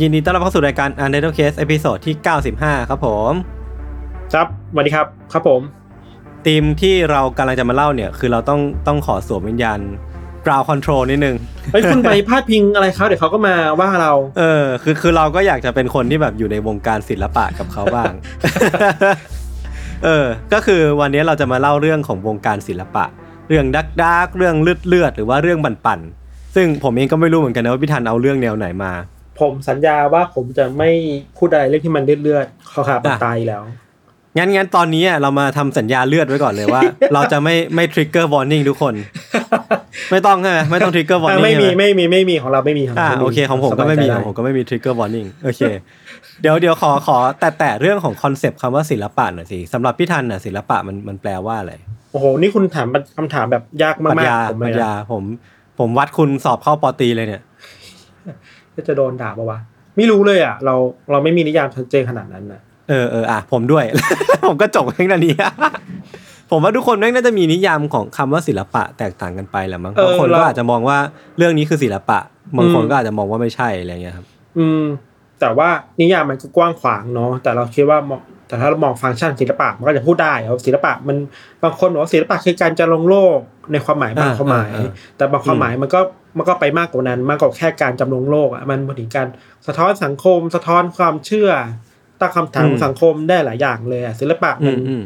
ยินดีต้อนรับเข้าสู่รายการ Untitled Case ตอนที่ 95 ครับผม ครับสวัสดีครับครับผมธีมที่เรากำลังจะมาเล่าเนี่ย คือเราต้องต้องขอสวมวิญญาณ ground control นิดนึงเฮ้ยคุณไปพาดพิงอะไรเขาเดี๋ยวเขาก็มาว่าเรา เออ คือคือเราก็อยากจะเป็นคนที่แบบอยู่ในวงการศิลปะกับเขาบ้าง เออ ก็คือวันนี้เราจะมาเล่าเรื่องของวงการศิลปะ เรื่องดักดักเรื่องเลือดเลือดหรือว่าเรื่องบันปั่นๆซึ่งผมเองก็ไม่รู้เหมือนกันนะว่าพี่ทันเอาเรื่องแนวไหนมา ผมสัญญาว่าผมจะไม่พูดอะไรเรื่องที่มันเลือดๆเขาขาดมันตายแล้วงั้นงั้นตอนนี้อะเรามาทำสัญญาเลือดไว้ก่อนเลยว่า เราจะไม่ไม่ทริกเกอร์วอร์นิ่งทุกคน ไม่ต้องใช่ไหมไม่ต้องทริกเกอร์วอร์นิ่งไม่มีไม่มีไม่มีของเราไม่มีของอ่าเราโอเคของผมก็ไม่มีสขบาอยงใจผมก็ไม่มีทริกเกอร์วอร์นิ่งโอเค เดี๋ยวเดี๋ยวขอขอแต่แต่เรื่องของ concept คำว่าศิลปะหน่อยสิสำหรับพี่ทันน่ะศิลปะมันมันแปลว่าอะไรโอ้โหนี่คุณถามคำถามแบบยากปรัมาชกญาๆผมปเลรัยชญานะผม ผมวัดคุณสอบเข้าปอตรีเลยเนี่ยก็ จะโดนด่าปะวะไม่รู้เลยอะ เราเราไม่มีนิยามชัดเจนขนาดนั้นนะเออเอออะผมด้วย ผมก็จบเพียงเท่านี้ผมว่าทุกคนแม่งน่าจะมีนิยามของคำว่าศิลปะแตกต่างกันไปแหละมั้งเออบางคนเราก็อาจจะมองว่าเรื่องนี้คือศิลปะบางคนอืมก็อาจจะมองว่าไม่ใช่อะไรเงี้ยครับ อืม แต่ว่านิยามมันก็กว้างขวางเนาะแต่เราคิดว่ามองแต่ถ้าเรามองฟังก์ชันศิลปะมันก็จะพูดได้ว่าศิลปะมันบางคนบอกว่าศิลปะคือการจะลงโลกในความหมายบางอ่าความหมายอ่าอ่าแต่บางความหมายมันก็ มันก็ไปมากกว่านั้นมากกว่าแค่การจำลองโลกอะมันมาถึงการสะท้อนสังคม สะท้อนความเชื่อตั้งคำถามของสังคมได้หลายอย่างเลยอะศิลปะอืมันมอืม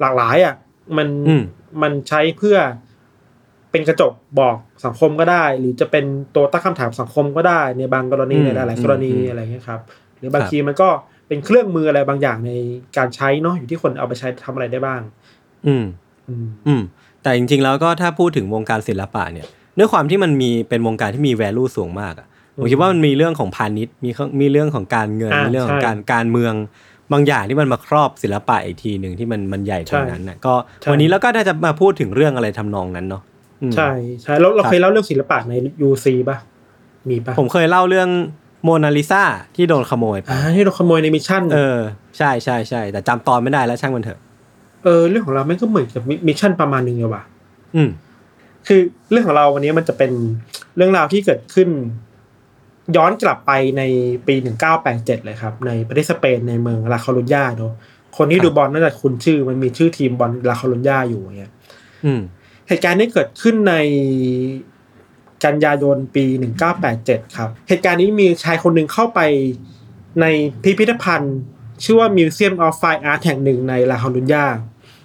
หลากหลายอะมันอืมมันใช้เพื่อเป็นกระจกบอกสังคมก็ได้ หรือจะเป็นตัวตั้งคำถามสังคมก็ได้ในบางกรณีอืมในหลาย ๆ กรณีอืมอะไรเงี้ยครับ หรือบางครับทีมันก็เป็นเครื่องมืออะไรบางอย่างในการใช้เนาะอยู่ที่คนเอาไปใช้ทำอะไรได้บ้างอืมอืม อืม แต่จริง ๆ แล้วก็ถ้าพูดถึงวงการศิลปะเนี่ย ด้วยความที่มันมีเป็นวงการที่มี value สูงมากอะผมคิดว่ามันมีเรื่องของพาณิชย์มีข้อมีเรื่องของการเงินอ่ามีมีเรื่องของใช่การการเมืองบางอย่างที่มันมาครอบศิลปะอีกทีหนึ่งที่มันมันใหญ่กว่านั้นนะก็ใช่วันนี้เราก็น่าจะมาพูดถึงเรื่องอะไรทำนองนั้นเนาะอืมใช่ใช่แล้วเราครับเคยเล่าเรื่องศิลปะในยูซีป่ะมีป่ะผมเคยเล่าเรื่องโมนาลิซาที่โดนขโมยไปอ่าที่เราขโมยใน mission เออใช่ใช่ใช่แต่จำตอนไม่ได้แล้วช่างมันเถอะเออเรื่องของเราแม่งก็เหมือนกับ mission ประมาณหนึ่งเลยว่ะ อืม คือเรื่องของเราวันนี้มันจะเป็นเรื่องราวที่เกิดขึ้น ย้อนกลับไปในปี 1987 เลยครับ ในประเทศสเปนในเมืองลาคารุญญาเนอะคนที่ครับดูบอลน่าจะคุ้นชื่อ มันมีชื่อทีมบอลลาคารุญญาอยู่เนี่ยอืมเหตุการณ์นี้เกิดขึ้นในกันยายนปี 1987 ครับ เหตุการณ์นี้มีชายคนหนึ่งเข้าไปในพิพิธภัณฑ์ ชื่อว่า Museum of Fine Art แห่งหนึ่งในลาคารุญญา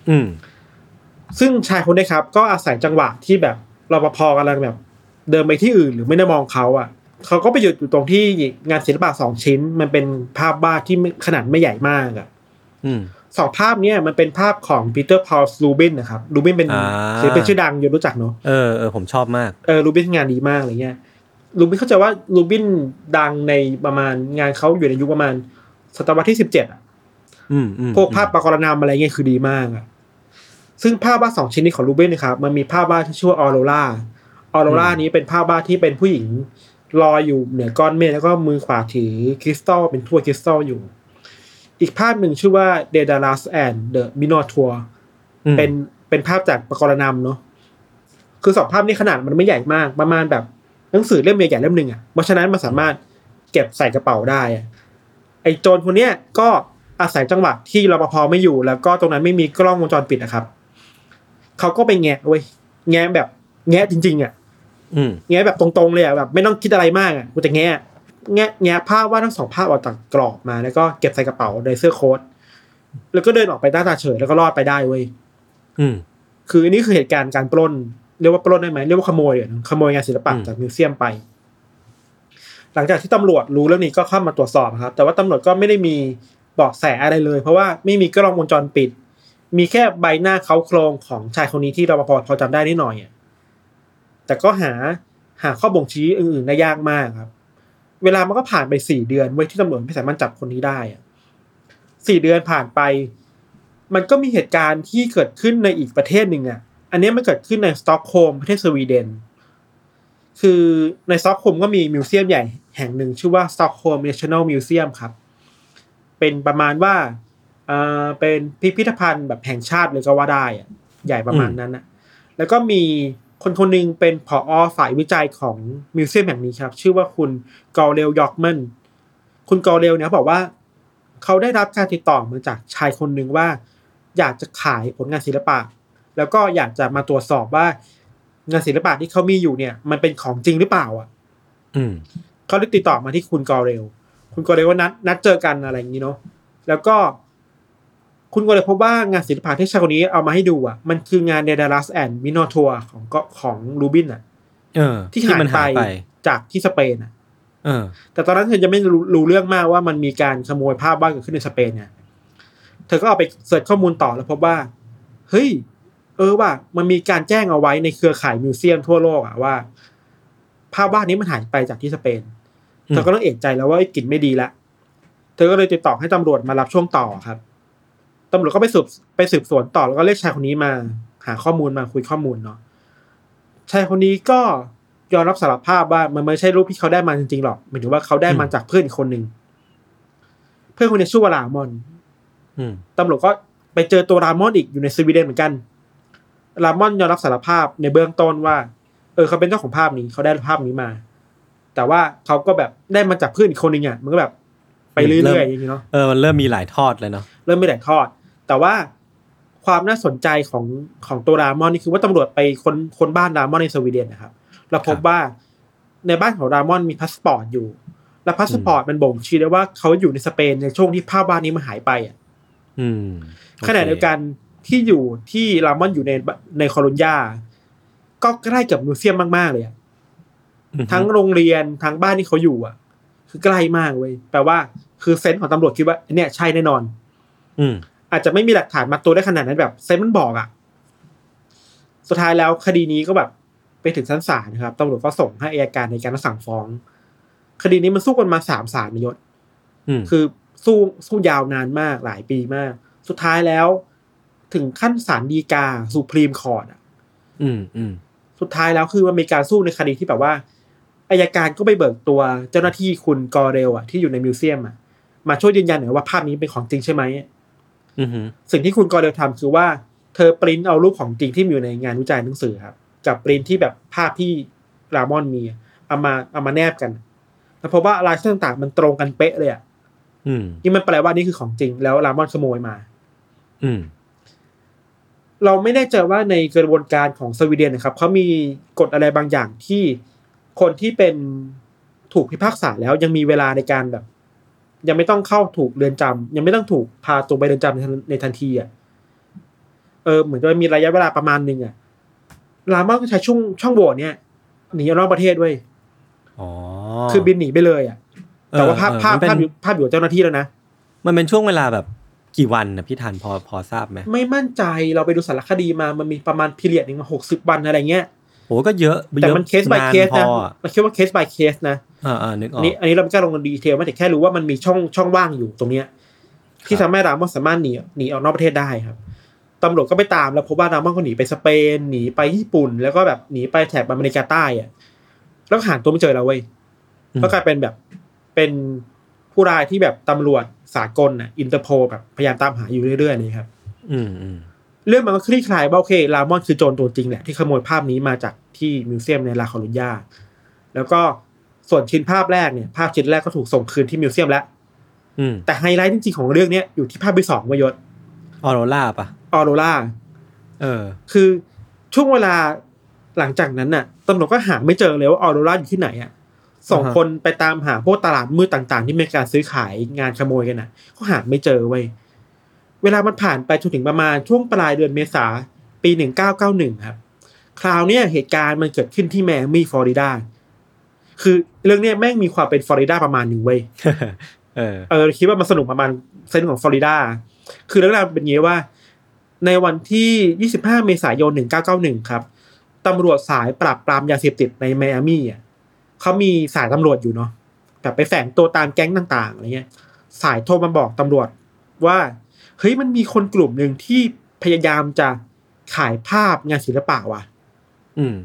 อืม ซึ่งชายคนนี้ครับ ก็อาศัยจังหวะที่แบบรปภกำลังแบบ เดินไปที่อื่นหรือไม่ได้มองเขาอะเขาก็ไปหยุดอยู่ตรงที่งานศิลปะสองชิ้น มันเป็นภาพวาดที่ไม่ขนาดไม่ใหญ่มากอะอืมสองภาพเนี้ยมันเป็นภาพของปีเตอร์พอล รูเบนส์นะครับรูเบนส์เป็นอ่าศิลปินชื่อดังอยู่รู้จักเนาะเออเออผมชอบมากเออรูเบนส์งานดีมากอะไรเงี้ยรูเบนส์เข้าใจว่ารูเบนส์ดังในประมาณงานเขาอยู่ในยุคประมาณศตวรรษที่สิบเจ็ดอะอืมอืมพวกภาพปรากรณามอะไรเงี้ยคือดีมากอะ ซึ่งภาพวาดสองชิ้นนี้ของรูเบนส์นะครับมันมีภาพวาดที่ชื่อว่าออโรราออโรรานี้เป็นภาพวาดที่เป็นผู้หญิงลอยอยู่เหนือก้อนเมฆแล้วก็มือขวาถือคริสตัลเป็นถ้วยคริสตัลอยู่ อีกภาพหนึ่งชื่อว่า d e d a l a s and the Minotaur อืมเป็นเป็นภาพจากปรากรณามเนาะคือสองภาพนี้ขนาดมันไม่ใหญ่มาก ประมาณแบบหนังสือเล่มใหญ่ๆเล่มหนึ่งอะเพราะฉะนั้นมันสามารถเก็บใส่กระเป๋าได้อะไอ้โจรคนเนี้ยก็อาศัยจังหวะที่รปภไม่อยู่ แล้วก็ตรงนั้นไม่มีกล้องวงจรปิดนะครับ เขาก็ไปแงะเว้ยแงะแบบแงะจริง ๆอะอืมแงะแบบตรงๆเลยอะแบบไม่ต้องคิดอะไรมากอะกูจะแงะแงะแงะภาพว่าดทั้งสองภาพออกจากกรอบมา แล้วก็เก็บใส่กระเป๋าในเสื้อโค้ทแล้วก็เดินออกไปหน้าตาเฉยแล้วก็รอดไปได้เว้ยอืมคืออันนี้คือเหตุการณ์การปล้นเรียกว่าปล้นได้ไหมเรียกว่าขโมยอะขโมยงานศิลปะอืมจากมิวเซียมไป หลังจากที่ตำรวจรู้เรื่องนี้ก็เข้ามาตรวจสอบครับ แต่ว่าตำรวจก็ไม่ได้มีเบาะแสอะไรเลย เพราะว่าไม่มีกล้องวงจรปิด มีแค่ใบหน้าเขาโครงของชายคนนี้ที่รปภพอจำได้นิดหน่อยอะแต่ก็หาหาข้อบ่งชี้อื่นๆได้ยากมากครับ เวลามันก็ผ่านไปสี่เดือนเว้ยที่ตำรวจไม่สามารถจับคนนี้ได้อะสี่เดือนผ่านไป มันก็มีเหตุการณ์ที่เกิดขึ้นในอีกประเทศหนึ่งอะ อันนี้มันเกิดขึ้นในสต็อกโฮล์มประเทศสวีเดน คือในสต็อกโฮล์มก็มี museum ใหญ่แห่งหนึ่งชื่อว่า Stockholm National Museum ครับ เป็นประมาณว่า อ่อเป็นพิพิธภัณฑ์แบบแห่งชาติเลยก็ว่าได้อะใหญ่ประมาณนั้นนะแล้วก็มีคนคนหนึ่งเป็นผอฝ่ายวิจัยของมิวเซียมแห่งนี้ครับ ชื่อว่าคุณกอเรลยอกมันคุณกอเรลเนี่ยเขาบอกว่า เขาได้รับการติดต่อมาจากชายคนหนึ่งว่า อยากจะขายผลงานศิลปะ แล้วก็อยากจะมาตรวจสอบว่างานศิลปะที่เขามีอยู่เนี่ย มันเป็นของจริงหรือเปล่า อะ อืมเขาได้ติดต่อมาที่คุณกอเรล คุณกอเรลก็นัดนัดเจอกันอะไรอย่างนี้เนาะแล้วก็ คุณกอเรลพบว่างานศิลปะที่ชายคนนี้เอามาให้ดูอะ มันคืองาน Daedalus and Minotaur ของก็ของรูบินส์อะเออที่หายมันไปหายไปจากที่สเปนอะเออแต่ตอนนั้นเธอยังไม่รู้รู้เรื่องมากว่ามันมีการขโมยภาพวาดเกิดขึ้นในสเปนเนี่ยเธอก็เอาไป search ข้อมูลต่อแล้วพบว่า เฮ้ย เออว่า มันมีการแจ้งเอาไว้ในเครือข่าย museum ทั่วโลกอะว่า ภาพวาดนี้มันหายไปจากที่สเปนอืมเธอก็ต้องเอกใจแล้วว่าไอ้กลิ่นไม่ดีละ เธอก็เลยติดต่อให้ตำรวจมารับช่วงต่อครับ ตำรวจก็ไปสืบไปสืบสวนต่อแล้วก็เรียกชายคนนี้มา หาข้อมูลมาคุยข้อมูลเนาะชายคนนี้ก็ยอมรับสารภาพว่ามันไม่ใช่รูปที่เขาได้มาจริงๆหรอกหมายถึงว่าเขาได้มาจากเพื่อนอีกคนหนึ่งเพื่อนคนนี้ชื่อว่าลามอนอืมตำรวจก็ไปเจอตัวรามอนอีกอยู่ในสวีเดนเหมือนกันรามอนยอมรับสารภาพในเบื้องต้นว่า เออเขาเป็นเจ้าของภาพนี้เขาได้ภาพนี้มา แต่ว่าเขาก็แบบได้มาจากเพื่อนอีกคนหนึ่งอะมันก็แบบไปเรื่อยๆอย่างนี้เนาะเออมันเริ่มมีหลายทอดเลยเนาะเริ่มไม่ได้ทอด แต่ว่าความน่าสนใจของของตัวรามอนนี่คือว่าตำรวจไปค้นค้นบ้านรามอนในสวีเดนนะครับเราพบว่าในบ้านของรามอนมีพาสปอร์ตอยู่ และพาสปอร์ตมันบ่งชี้ได้ว่าเขาอยู่ในสเปนในช่วงที่ภาพวาดนี้มันหายไปอะอืมขณะเดียวกันที่อยู่ที่รามอนอยู่ในในคอลุญญาก็ใกล้กับมิวเซียมมากๆเลยอะอืมทั้งโรงเรียนทั้งบ้านที่เขาอยู่อะ คือใกล้มากเว้ยแปลว่า คือเซนส์ของตำรวจคิดว่าเนี่ยใช่แน่นอน อืม อาจจะไม่มีหลักฐานมาตัวได้ขนาดนั้นแบบเซนส์มันบอกอะ สุดท้ายแล้วคดีนี้ก็แบบไปถึงชั้นศาลนะครับตำรวจก็ส่งให้อัยการในการสั่งฟ้อง คดีนี้มันสู้กันมาสามศาลนายศอืมคือสู้สู้ยาวนานมากหลายปีมาก สุดท้ายแล้วถึงขั้นศาลฎีกา Supreme Court อะ อืมอืมสุดท้ายแล้วคือมันมีการสู้ในคดีที่แบบว่าอัยการก็ไปเบิกตัวเจ้าหน้าที่คุณกอเรลอะที่อยู่ใน museum อะมาช่วยยืนยันหน่อยว่าภาพนี้เป็นของจริงใช่ไหมอืม สิ่งที่คุณกอเรลทำคือว่าเธอปริ้นเอารูปของจริงที่มีอยู่ในงานวิจัยหนังสือครับ กับปริ้นที่แบบภาพที่รามอนมีอะเอามาเอามาแนบกันแล้วพบว่าลายเส้นต่างๆ มันตรงกันเป๊ะเลยอะอืมนี่มันแปลว่านี่คือของจริง แล้วรามอนขโมยมา อืมเราไม่แน่ใจว่าในกระบวนการของสวีเดนนะครับเขามีกฎอะไรบางอย่างที่คนที่เป็นถูกพิพากษาแล้วยังมีเวลาในการแบบ ยังไม่ต้องเข้าถูกเรือนจำยังไม่ต้องถูกพาตัวไปเรือนจำในทันในทันทีอะเออเหมือนจะมีระยะเวลาประมาณหนึ่งอะรามอนก็ใช้ช่วงช่องโหว่เนี่ยหนีออกนอกประเทศเว้ยอ๋อคือบินหนีไปเลยอะ แต่ว่าภาพเออภาพมันเป็นภาพอยู่ภาพอยู่กับเจ้าหน้าที่แล้วนะ มันเป็นช่วงเวลาแบบกี่วันนะพี่ทันพอพอทราบไหมไม่มั่นใจเราไปดูสารคดีมามันมีประมาณ period หนึ่งมาหกสิบวันอะไรเงี้ยโอ้ก็เยอะแต่ยอะมันเคส by าเคสพนะออะมันคิดว่าเคส by เคสนะอ่าอ่านึกออัอนกนี้อันนี้เราไม่กล้าลง detail ไม่แต่แค่รู้ว่ามันมีช่องช่องว่างอยู่ตรงเนี้ย ที่ครับทำให้รามอนสามารถหนีหนีออกนอกประเทศได้ครับตำรวจก็ไปตามแล้วพบว่ารามอนก็หนีไปสเปนหนีไปญี่ปุ่น แล้วก็แบบหนีไปแถบอเมริกาใต้อะแล้วก็หาตัวไม่เจอแล้วเว้ยก็กลายเป็นแบบเป็นผู้ร้ายที่แบบตำรวจสากลน่ะอินเตอร์โพลแบบพยายามตามหาอยู่เรื่อยๆนี่ครับ อืมอืม เรื่องมันก็คลี่คลายว่าโอเครามอนคือโจรตัวจริงแหละที่ขโมยภาพนี้มาจากที่ museum ในลาคอรุญญาแล้วก็ส่วนชิ้นภาพแรกเนี่ย ภาพชิ้นแรกก็ถูกส่งคืนที่ museum แล้วอืมแต่ไฮไลท์จริงๆของเรื่องเนี้ยอยู่ที่ภาพที่สองวายศออโรล่าปะออโรราเออ คือช่วงเวลาหลังจากนั้นน่ะตำรวจก็หาไม่เจอเลยว่าออโรราอยู่ที่ไหนอะสองอ่าฮะคนไปตามหาพวกตลาดมืดต่าง ๆ ที่มีการซื้อขายงานขโมยกันน่ะก็หาไม่เจอเว้ย เวลามันผ่านไปจนถึงประมาณช่วงปลายเดือนเมษาปีหนึ่งเก้าเก้าหนึ่งครับ คราวเนี้ยเหตุการณ์มันเกิดขึ้นที่แมมี่ฟลอริดา คือเรื่องเนี้ยแม่งมีความเป็นฟลอริดาประมาณหนึ่งเว้ย เออ เออคิดว่ามันสนุกประมาณเซนส์ของฟลอริดา คือเรื่องราวเป็นอย่างนี้ว่า ในวันที่ 25 เมษายน 1991 ครับ ตำรวจสายปราบปรามยาเสพติดในไมอามี่อะเขามีสายตำรวจอยู่เนาะ แบบไปแฝงตัวตามแก๊งต่างๆอะไรเงี้ย สายโทรมาบอกตำรวจว่า เฮ้ยมันมีคนกลุ่มหนึ่งที่พยายามจะขายภาพงานศิลปะว่ะ อืม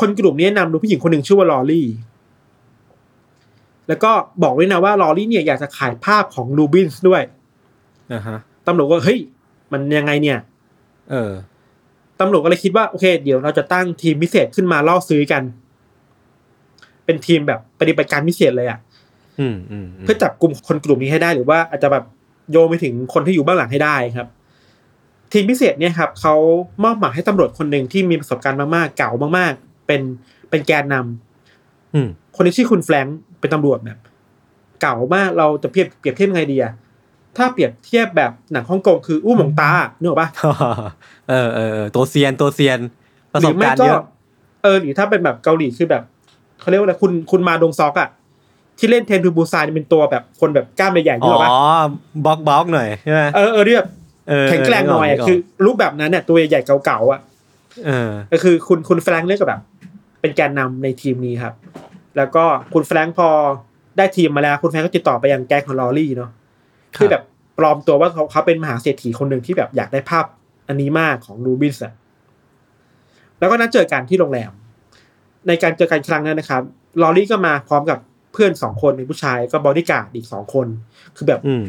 คนกลุ่มนี้นำโดยผู้หญิงคนหนึ่งชื่อว่าลอรี่ แล้วก็บอกด้วยนะว่าลอรี่เนี่ยอยากจะขายภาพของลูบินส์ด้วยอ่าฮะตำรวจก็เฮ้ย มันยังไงเนี่ย เออตำรวจก็เลยคิดว่าโอเค เดี๋ยวเราจะตั้งทีมพิเศษขึ้นมาล่อซื้อกัน เป็นทีมแบบปฏิบัติการพิเศษเลยอะ่ะอืมอืมมเพื่อจับกลุ่มคนกลุ่มนี้ให้ได้หรือว่าอาจจะแบบ โยงไปถึงคนที่อยู่เบื้องหลังให้ได้ครับ ทีมพิเศษเนี่ยครับเขามอบหมายให้ตำรวจคนหนึ่งที่มีประสบการณ์มากๆ เก่ามากๆ เป็นเป็นแกนนำอืมคนนี้ชื่อคุณแฟรงค์เป็นตำรวจแบบ เก่ามากเราจะเปรียบเปรียบเทียบยังไงดีอะถ้าเปรียบเทียบแบบหนังฮ่องกงคืออู้หมงตาเนกอะปะเออเออเออตัวเซียนตัวเซียนประสบการณ์เยอะเออหรือถ้าเป็นแบบเกาหลีคือแบบเขาเรียกว่าอะไรคุณคุณมาดงซอกอะ ที่เล่นเทนทูบูซานเป็นตัวแบบคนแบบกล้ามใหญ่ๆอ๋นี่หรอปะอบล็อกบล็อกหน่อยใช่ไหมเออเออที่แบบเออแข็งแกร่งหน่อยอะกกคือ รูปแบบนั้นเนี่ยตัวใหญ่ๆเก่าๆอะเออก็คือคุณคุณแฟรงค์เนี่ยก็แบบ เป็นแกนนำในทีมนี้ครับ แล้วก็คุณแฟรงค์พอได้ทีมมาแล้ว คุณแฟรงค์ก็ติดต่อไปยังแก๊งของลอรี่เนาะคือแบบปลอมตัวว่าเขาเขาเป็นมหาเศรษฐีคนหนึ่งที่แบบอยากได้ภาพอันนี้มากของรูบินส์อะแล้วก็นัดเจอกันที่โรงแรม ในการเจอกันครั้งนั้นนะครับลอรี่ก็มาพร้อมกับ เพื่อนสองคนเป็นผู้ชายก็บอดี้การ์ดอีกสองคน คือแบบอืม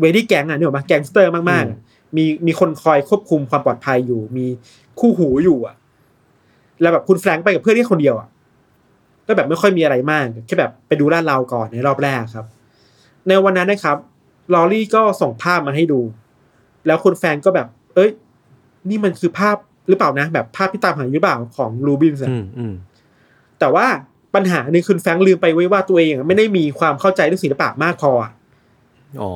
เวดี้แก๊งอะนี่หรอกปะแก๊งสเตอร์มากๆอะมีมีคนคอยควบคุมความปลอดภัยอยู่ มีคู่หูอยู่อะ แล้วแบบคุณแฟรงค์ไปกับเพื่อนแค่คนเดียวอะก็แบบไม่ค่อยมีอะไรมากแค่แบบไปดูลาดเลาก่อนในรอบแรกครับ ในวันนั้นนะครับลอรี่ก็ส่งภาพมาให้ดู แล้วคุณแฟรงค์ก็แบบ เอ้ย นี่มันคือภาพหรือเปล่านะ แบบภาพที่ตามหาอยู่หรือเปล่าของรูบินส์อะอืมอืมแต่ว่า ปัญหาหนึ่งคุณแฟรงค์ลืมไปเว้ยว่าตัวเองอะไม่ได้มีความเข้าใจเรื่องศิลปะมากพออะอ๋อ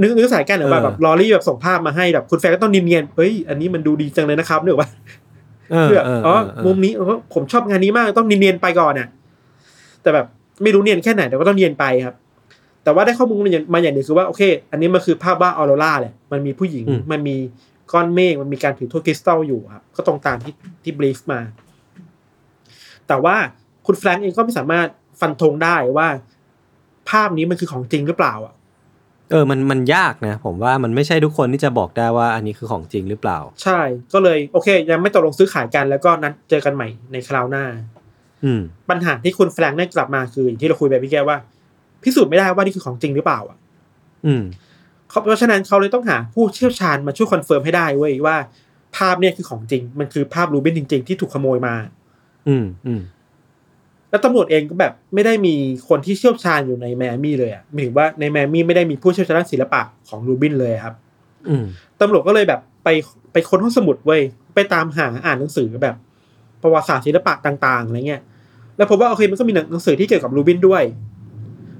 นึกนึกสายกันหรือว่าเออแบบลอรี่แบบส่งภาพมาให้แบบคุณแฟรงค์ก็ต้องเนียนๆเฮ้ยอันนี้มันดูดีจังเลยนะครับนึกว่าเออแบบเอออ๋อเออมุมนี้เออผมชอบงานนี้มากต้องเนียนๆไปก่อนน่ะ แต่แบบไม่รู้เนียนแค่ไหนแต่ก็ต้องเนียนไปครับ แต่ว่าได้ข้อมูลมาอย่างมาอย่างหนึ่งคือว่าโอเค อันนี้มันคือภาพว่าออโรราแหละมันมีผู้หญิงอืมมันมีก้อนเมฆมันมีการถือถ้วยคริสตัลอยู่ครับก็ตรงตามที่ที่บลีฟมา แต่ว่า คุณแฟรงก์เองก็ไม่สามารถฟันธงได้ว่า ภาพนี้มันคือของจริงหรือเปล่าอะเออ มัน มันยากนะ ผมว่ามันไม่ใช่ทุกคนที่จะบอกได้ว่าอันนี้คือของจริงหรือเปล่า ใช่ ก็เลยโอเค ยังไม่ตกลงซื้อขายกันแล้วก็นัดเจอกันใหม่ในคราวหน้า อืม ปัญหาที่คุณแฟรงค์ได้กลับมาคืออย่างที่เราคุยไปพี่แกว่า พิสูจน์ไม่ได้ว่านี่คือของจริงหรือเปล่า อะ อืมเขาเพราะฉะนั้นเขาเลยต้องหาผู้เชี่ยวชาญมาช่วย confirm ให้ได้เว้ยว่า ภาพเนี่ยคือของจริง มันคือภาพรูบินส์จริง ๆ ที่ถูกขโมยมา อืม อืม แล้วตำรวจเองก็แบบไม่ได้มีคนที่เชี่ยวชาญอยู่ในไมอามี่เลยอะหมายถึงว่าในไมอามี่ไม่ได้มีผู้เชี่ยวชาญด้านศิลปะของรูบินส์เลยครับอืมตำรวจก็เลยแบบไปไปค้นห้องสมุดเว้ยไปตามหาอ่านหนังสือแบบ ประวัติศาสตร์ศิลปะต่างๆอะไรเงี้ย แล้วพบว่าโอเคมันก็มีหนังสือที่เกี่ยวกับรูบินด้วย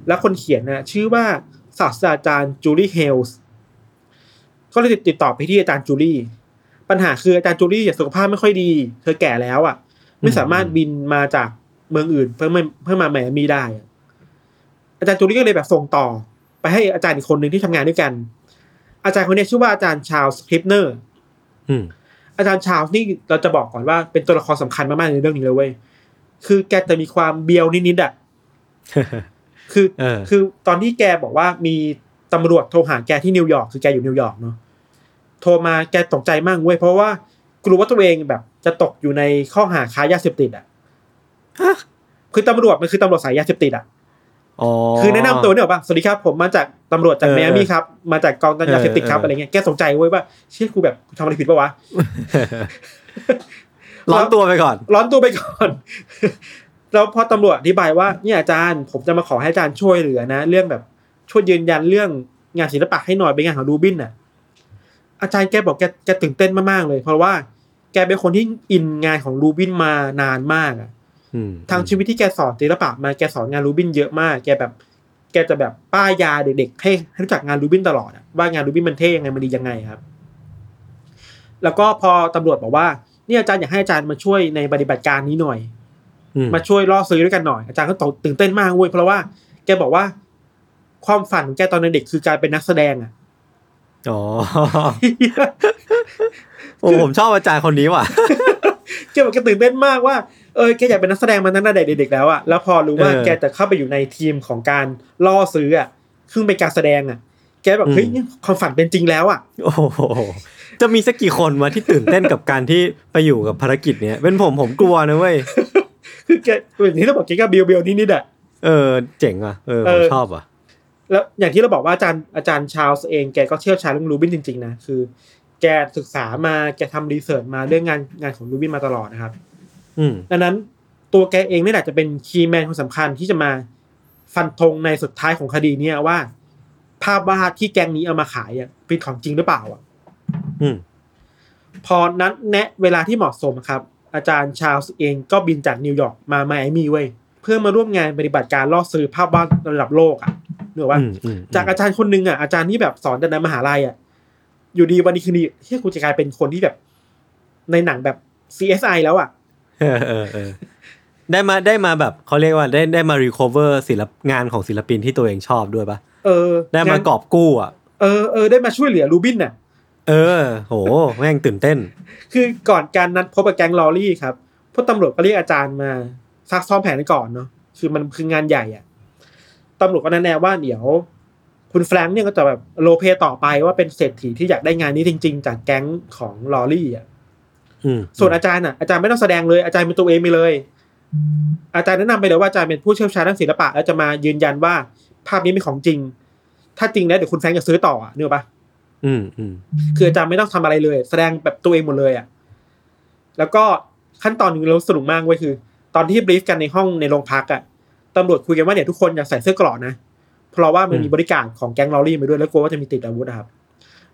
แล้วคนเขียนนะชื่อว่าศาสตราจารย์จูลี่เฮลส์ก็เลยติดต่อไปที่อาจารย์จูลี่ ปัญหาคืออาจารย์จูลี่สุขภาพไม่ค่อยดี เธอแก่แล้วอะ ไม่สามารถบินมาจาก เมืองอื่นเพื่อมาเพื่อมาแมอามีได้อะอาจารย์จูลี่ก็เลยแบบส่งต่อ ไปให้อาจารย์อีกคนหนึ่งที่ทำงานด้วยกัน อาจารย์คนนี้ชื่อว่าอาจารย์ชาลส์สคริบเนอร์อืมอาจารย์ชาลส์นี่เราจะบอกก่อนว่าเป็นตัวละครสำคัญมากๆในเรื่องนี้เลยเว้ยคือแกจะมีความเบียวนิดๆอะคือเออคือตอนที่แกบอกว่ามีตำรวจโทรหาแกที่นิวยอร์กคือแกอยู่นิวยอร์กเนาะโทรมาแกตกใจมากเว้ยเพราะว่ากลัวว่าตัวเองแบบจะตกอยู่ในข้อหาค้ายาเสพติดอะ คือตำรวจมันคือตำรวจสายยาเสพติดอะอ๋อคือแนะนำตัวเนี่ยหรอป่ะสวัสดีครับผมมาจากตำรวจจากเออแมอามี่ครับ มาจากกองยาเสพติดครับเออเออออะไรเงี้ยแกสนใจเว้ยว่าเชี่ยกูแบบกูทำอะไรผิดปะวะร้อนตัวไปก่อน ร้อนตัวไปก่อนแล้วพอตำรวจอธิบายว่าเนี่ยอาจารย์ผมจะมาขอให้อาจารย์ช่วยเหลือนะ เรื่องแบบช่วยยืนยันเรื่องงานศิลปะให้หน่อยเป็นงานของรูบินน่ะ อาจารย์แกบอกแกแกตื่นเต้นมากๆเลย เพราะว่าแกเป็นคนที่อินงานของรูบินมานานมากอะอืม ทางชีวิตที่แกสอนศิลปะมาแกสอนงานรูบินเยอะมาก แกแบบ แกกจะแบบป้ายยาเด็กๆให้ให้รู้จักงานรูบินตลอดอะว่างานรูบินมันเท่ยังไงมันดียังไงครับ แล้วก็พอตำรวจบอกว่าเนี่ยอาจารย์อยากให้อาจารย์มาช่วยในปฏิบัติการนี้หน่อยอืมมาช่วยล่อซื้อด้วยกันหน่อย อาจารย์ก็ตื่นเต้นมากเว้ยเพราะว่าแกบอกว่า ความฝันของแกตอนเด็กคือการเป็นนักแสดงอะอ๋อโอ้ผมชอบอาจารย์คนนี้ว่ะแกบอกแกตื่นเต้นมากว่า เออแกอยากเป็นนักแสดงมาตั้งแต่เด็กๆแล้วอะแล้วพอรู้ว่าเออแกจะเข้าไปอยู่ในทีมของการล่อซื้ออะซึ่งเป็นการแสดงอะแกแบบอืมเฮ้ยเนี่ยความฝันเป็นจริงแล้วอะโอ้โหจะมีสักกี่คนมาที่ตื่นเต้นกับการที่ไปอยู่กับภารกิจเนี้ยเป็นผมผมกลัวนะเว้ยคือแกอย่างที่เราบอกแกก็เบียวเบียวๆนิดๆอะเออเจ๋งอะเออเอผมอชอบอะแล้วอย่างที่เราบอกว่าอาจารย์อาจารย์ชาลส์เองแกก็เชี่ยวชาญเรื่องรูบินจริงๆนะคือ แกศึกษามาแกทำ research มาเรื่องงานงานของรูบินส์มาตลอดนะครับอืม ดังนั้นตัวแกเองนี่แหละจะเป็น keyman คนสำคัญที่จะมาฟันธงในสุดท้ายของคดีเนี้ยว่า ภาพวาดที่แก๊งนี้เอามาขายอะเป็นของจริงหรือเปล่าอะอืมพอนัดแนะเวลาที่เหมาะสมครับ อาจารย์ชาลส์เองก็บินจากนิวยอร์กมาไมอามี่เว้ยเพื่อมาร่วมงานปฏิบัติการล่อซื้อภาพวาดระดับโลกอะเหนือว่าอืมอืมจากอาจารย์คนหนึ่งอะอาจารย์ที่แบบสอนแต่ในมหาลัยอะอยู่ดีวันนี้คืนดีที่กูจะกลายเป็นคนที่แบบ ในหนังแบบ CSI แล้วอะ เออเออเออได้มาได้มาแบบเขาเรียกว่าได้ได้มา recover ศิลปงานของศิลปินที่ตัวเองชอบด้วยปะเออ ได้มางนกอบกู้อะเออเออได้มาช่วยเหลือรูบินน่ะ เออ โหแม่งตื่นเต้น คือก่อนการนัดพบกับแก๊งลอรี่ครับพวกตำรวจก็เรียกอาจารย์มาซักซ้อมแผนกันก่อนเนาะคือมันคืองานใหญ่อะตำรวจก็แนะแนะว่าเดี๋ยว คุณแฟรงค์เนี่ยก็จะแบบโลเพต่อไปว่าเป็นเศรษฐีที่อยากได้งานนี้จริง ๆ จากแก๊งของลอรี่อะอืม ส่วนอาจารย์อะอาจารย์ไม่ต้องแสดงเลยอาจารย์เป็นตัวเองไปเลย อาจารย์แนะนำไปเลยว่าอาจารย์เป็นผู้เชี่ยวชาญด้านศิลปะแล้วจะมายืนยันว่าภาพนี้เป็นของจริง ถ้าจริงแล้วเดี๋ยวคุณแฟรงค์จะซื้อต่ออะนึกออกปะอืมอืมคืออาจารย์ไม่ต้องทำอะไรเลย แสดงแบบตัวเองหมดเลยอะแล้วก็ขั้นตอนหนึงเราสนุกมากเว้ยคือ ตอนที่บรีฟกันในห้องในโรงพักอะตำรวจคุยกันว่าเนี่ยทุกคนอยากใส่เสื้อเกราะนะเพราะว่ามันมีบริการของแก๊งลอรี่มาด้วยแล้วกลัวว่าจะมีติดอาวุธนะครับ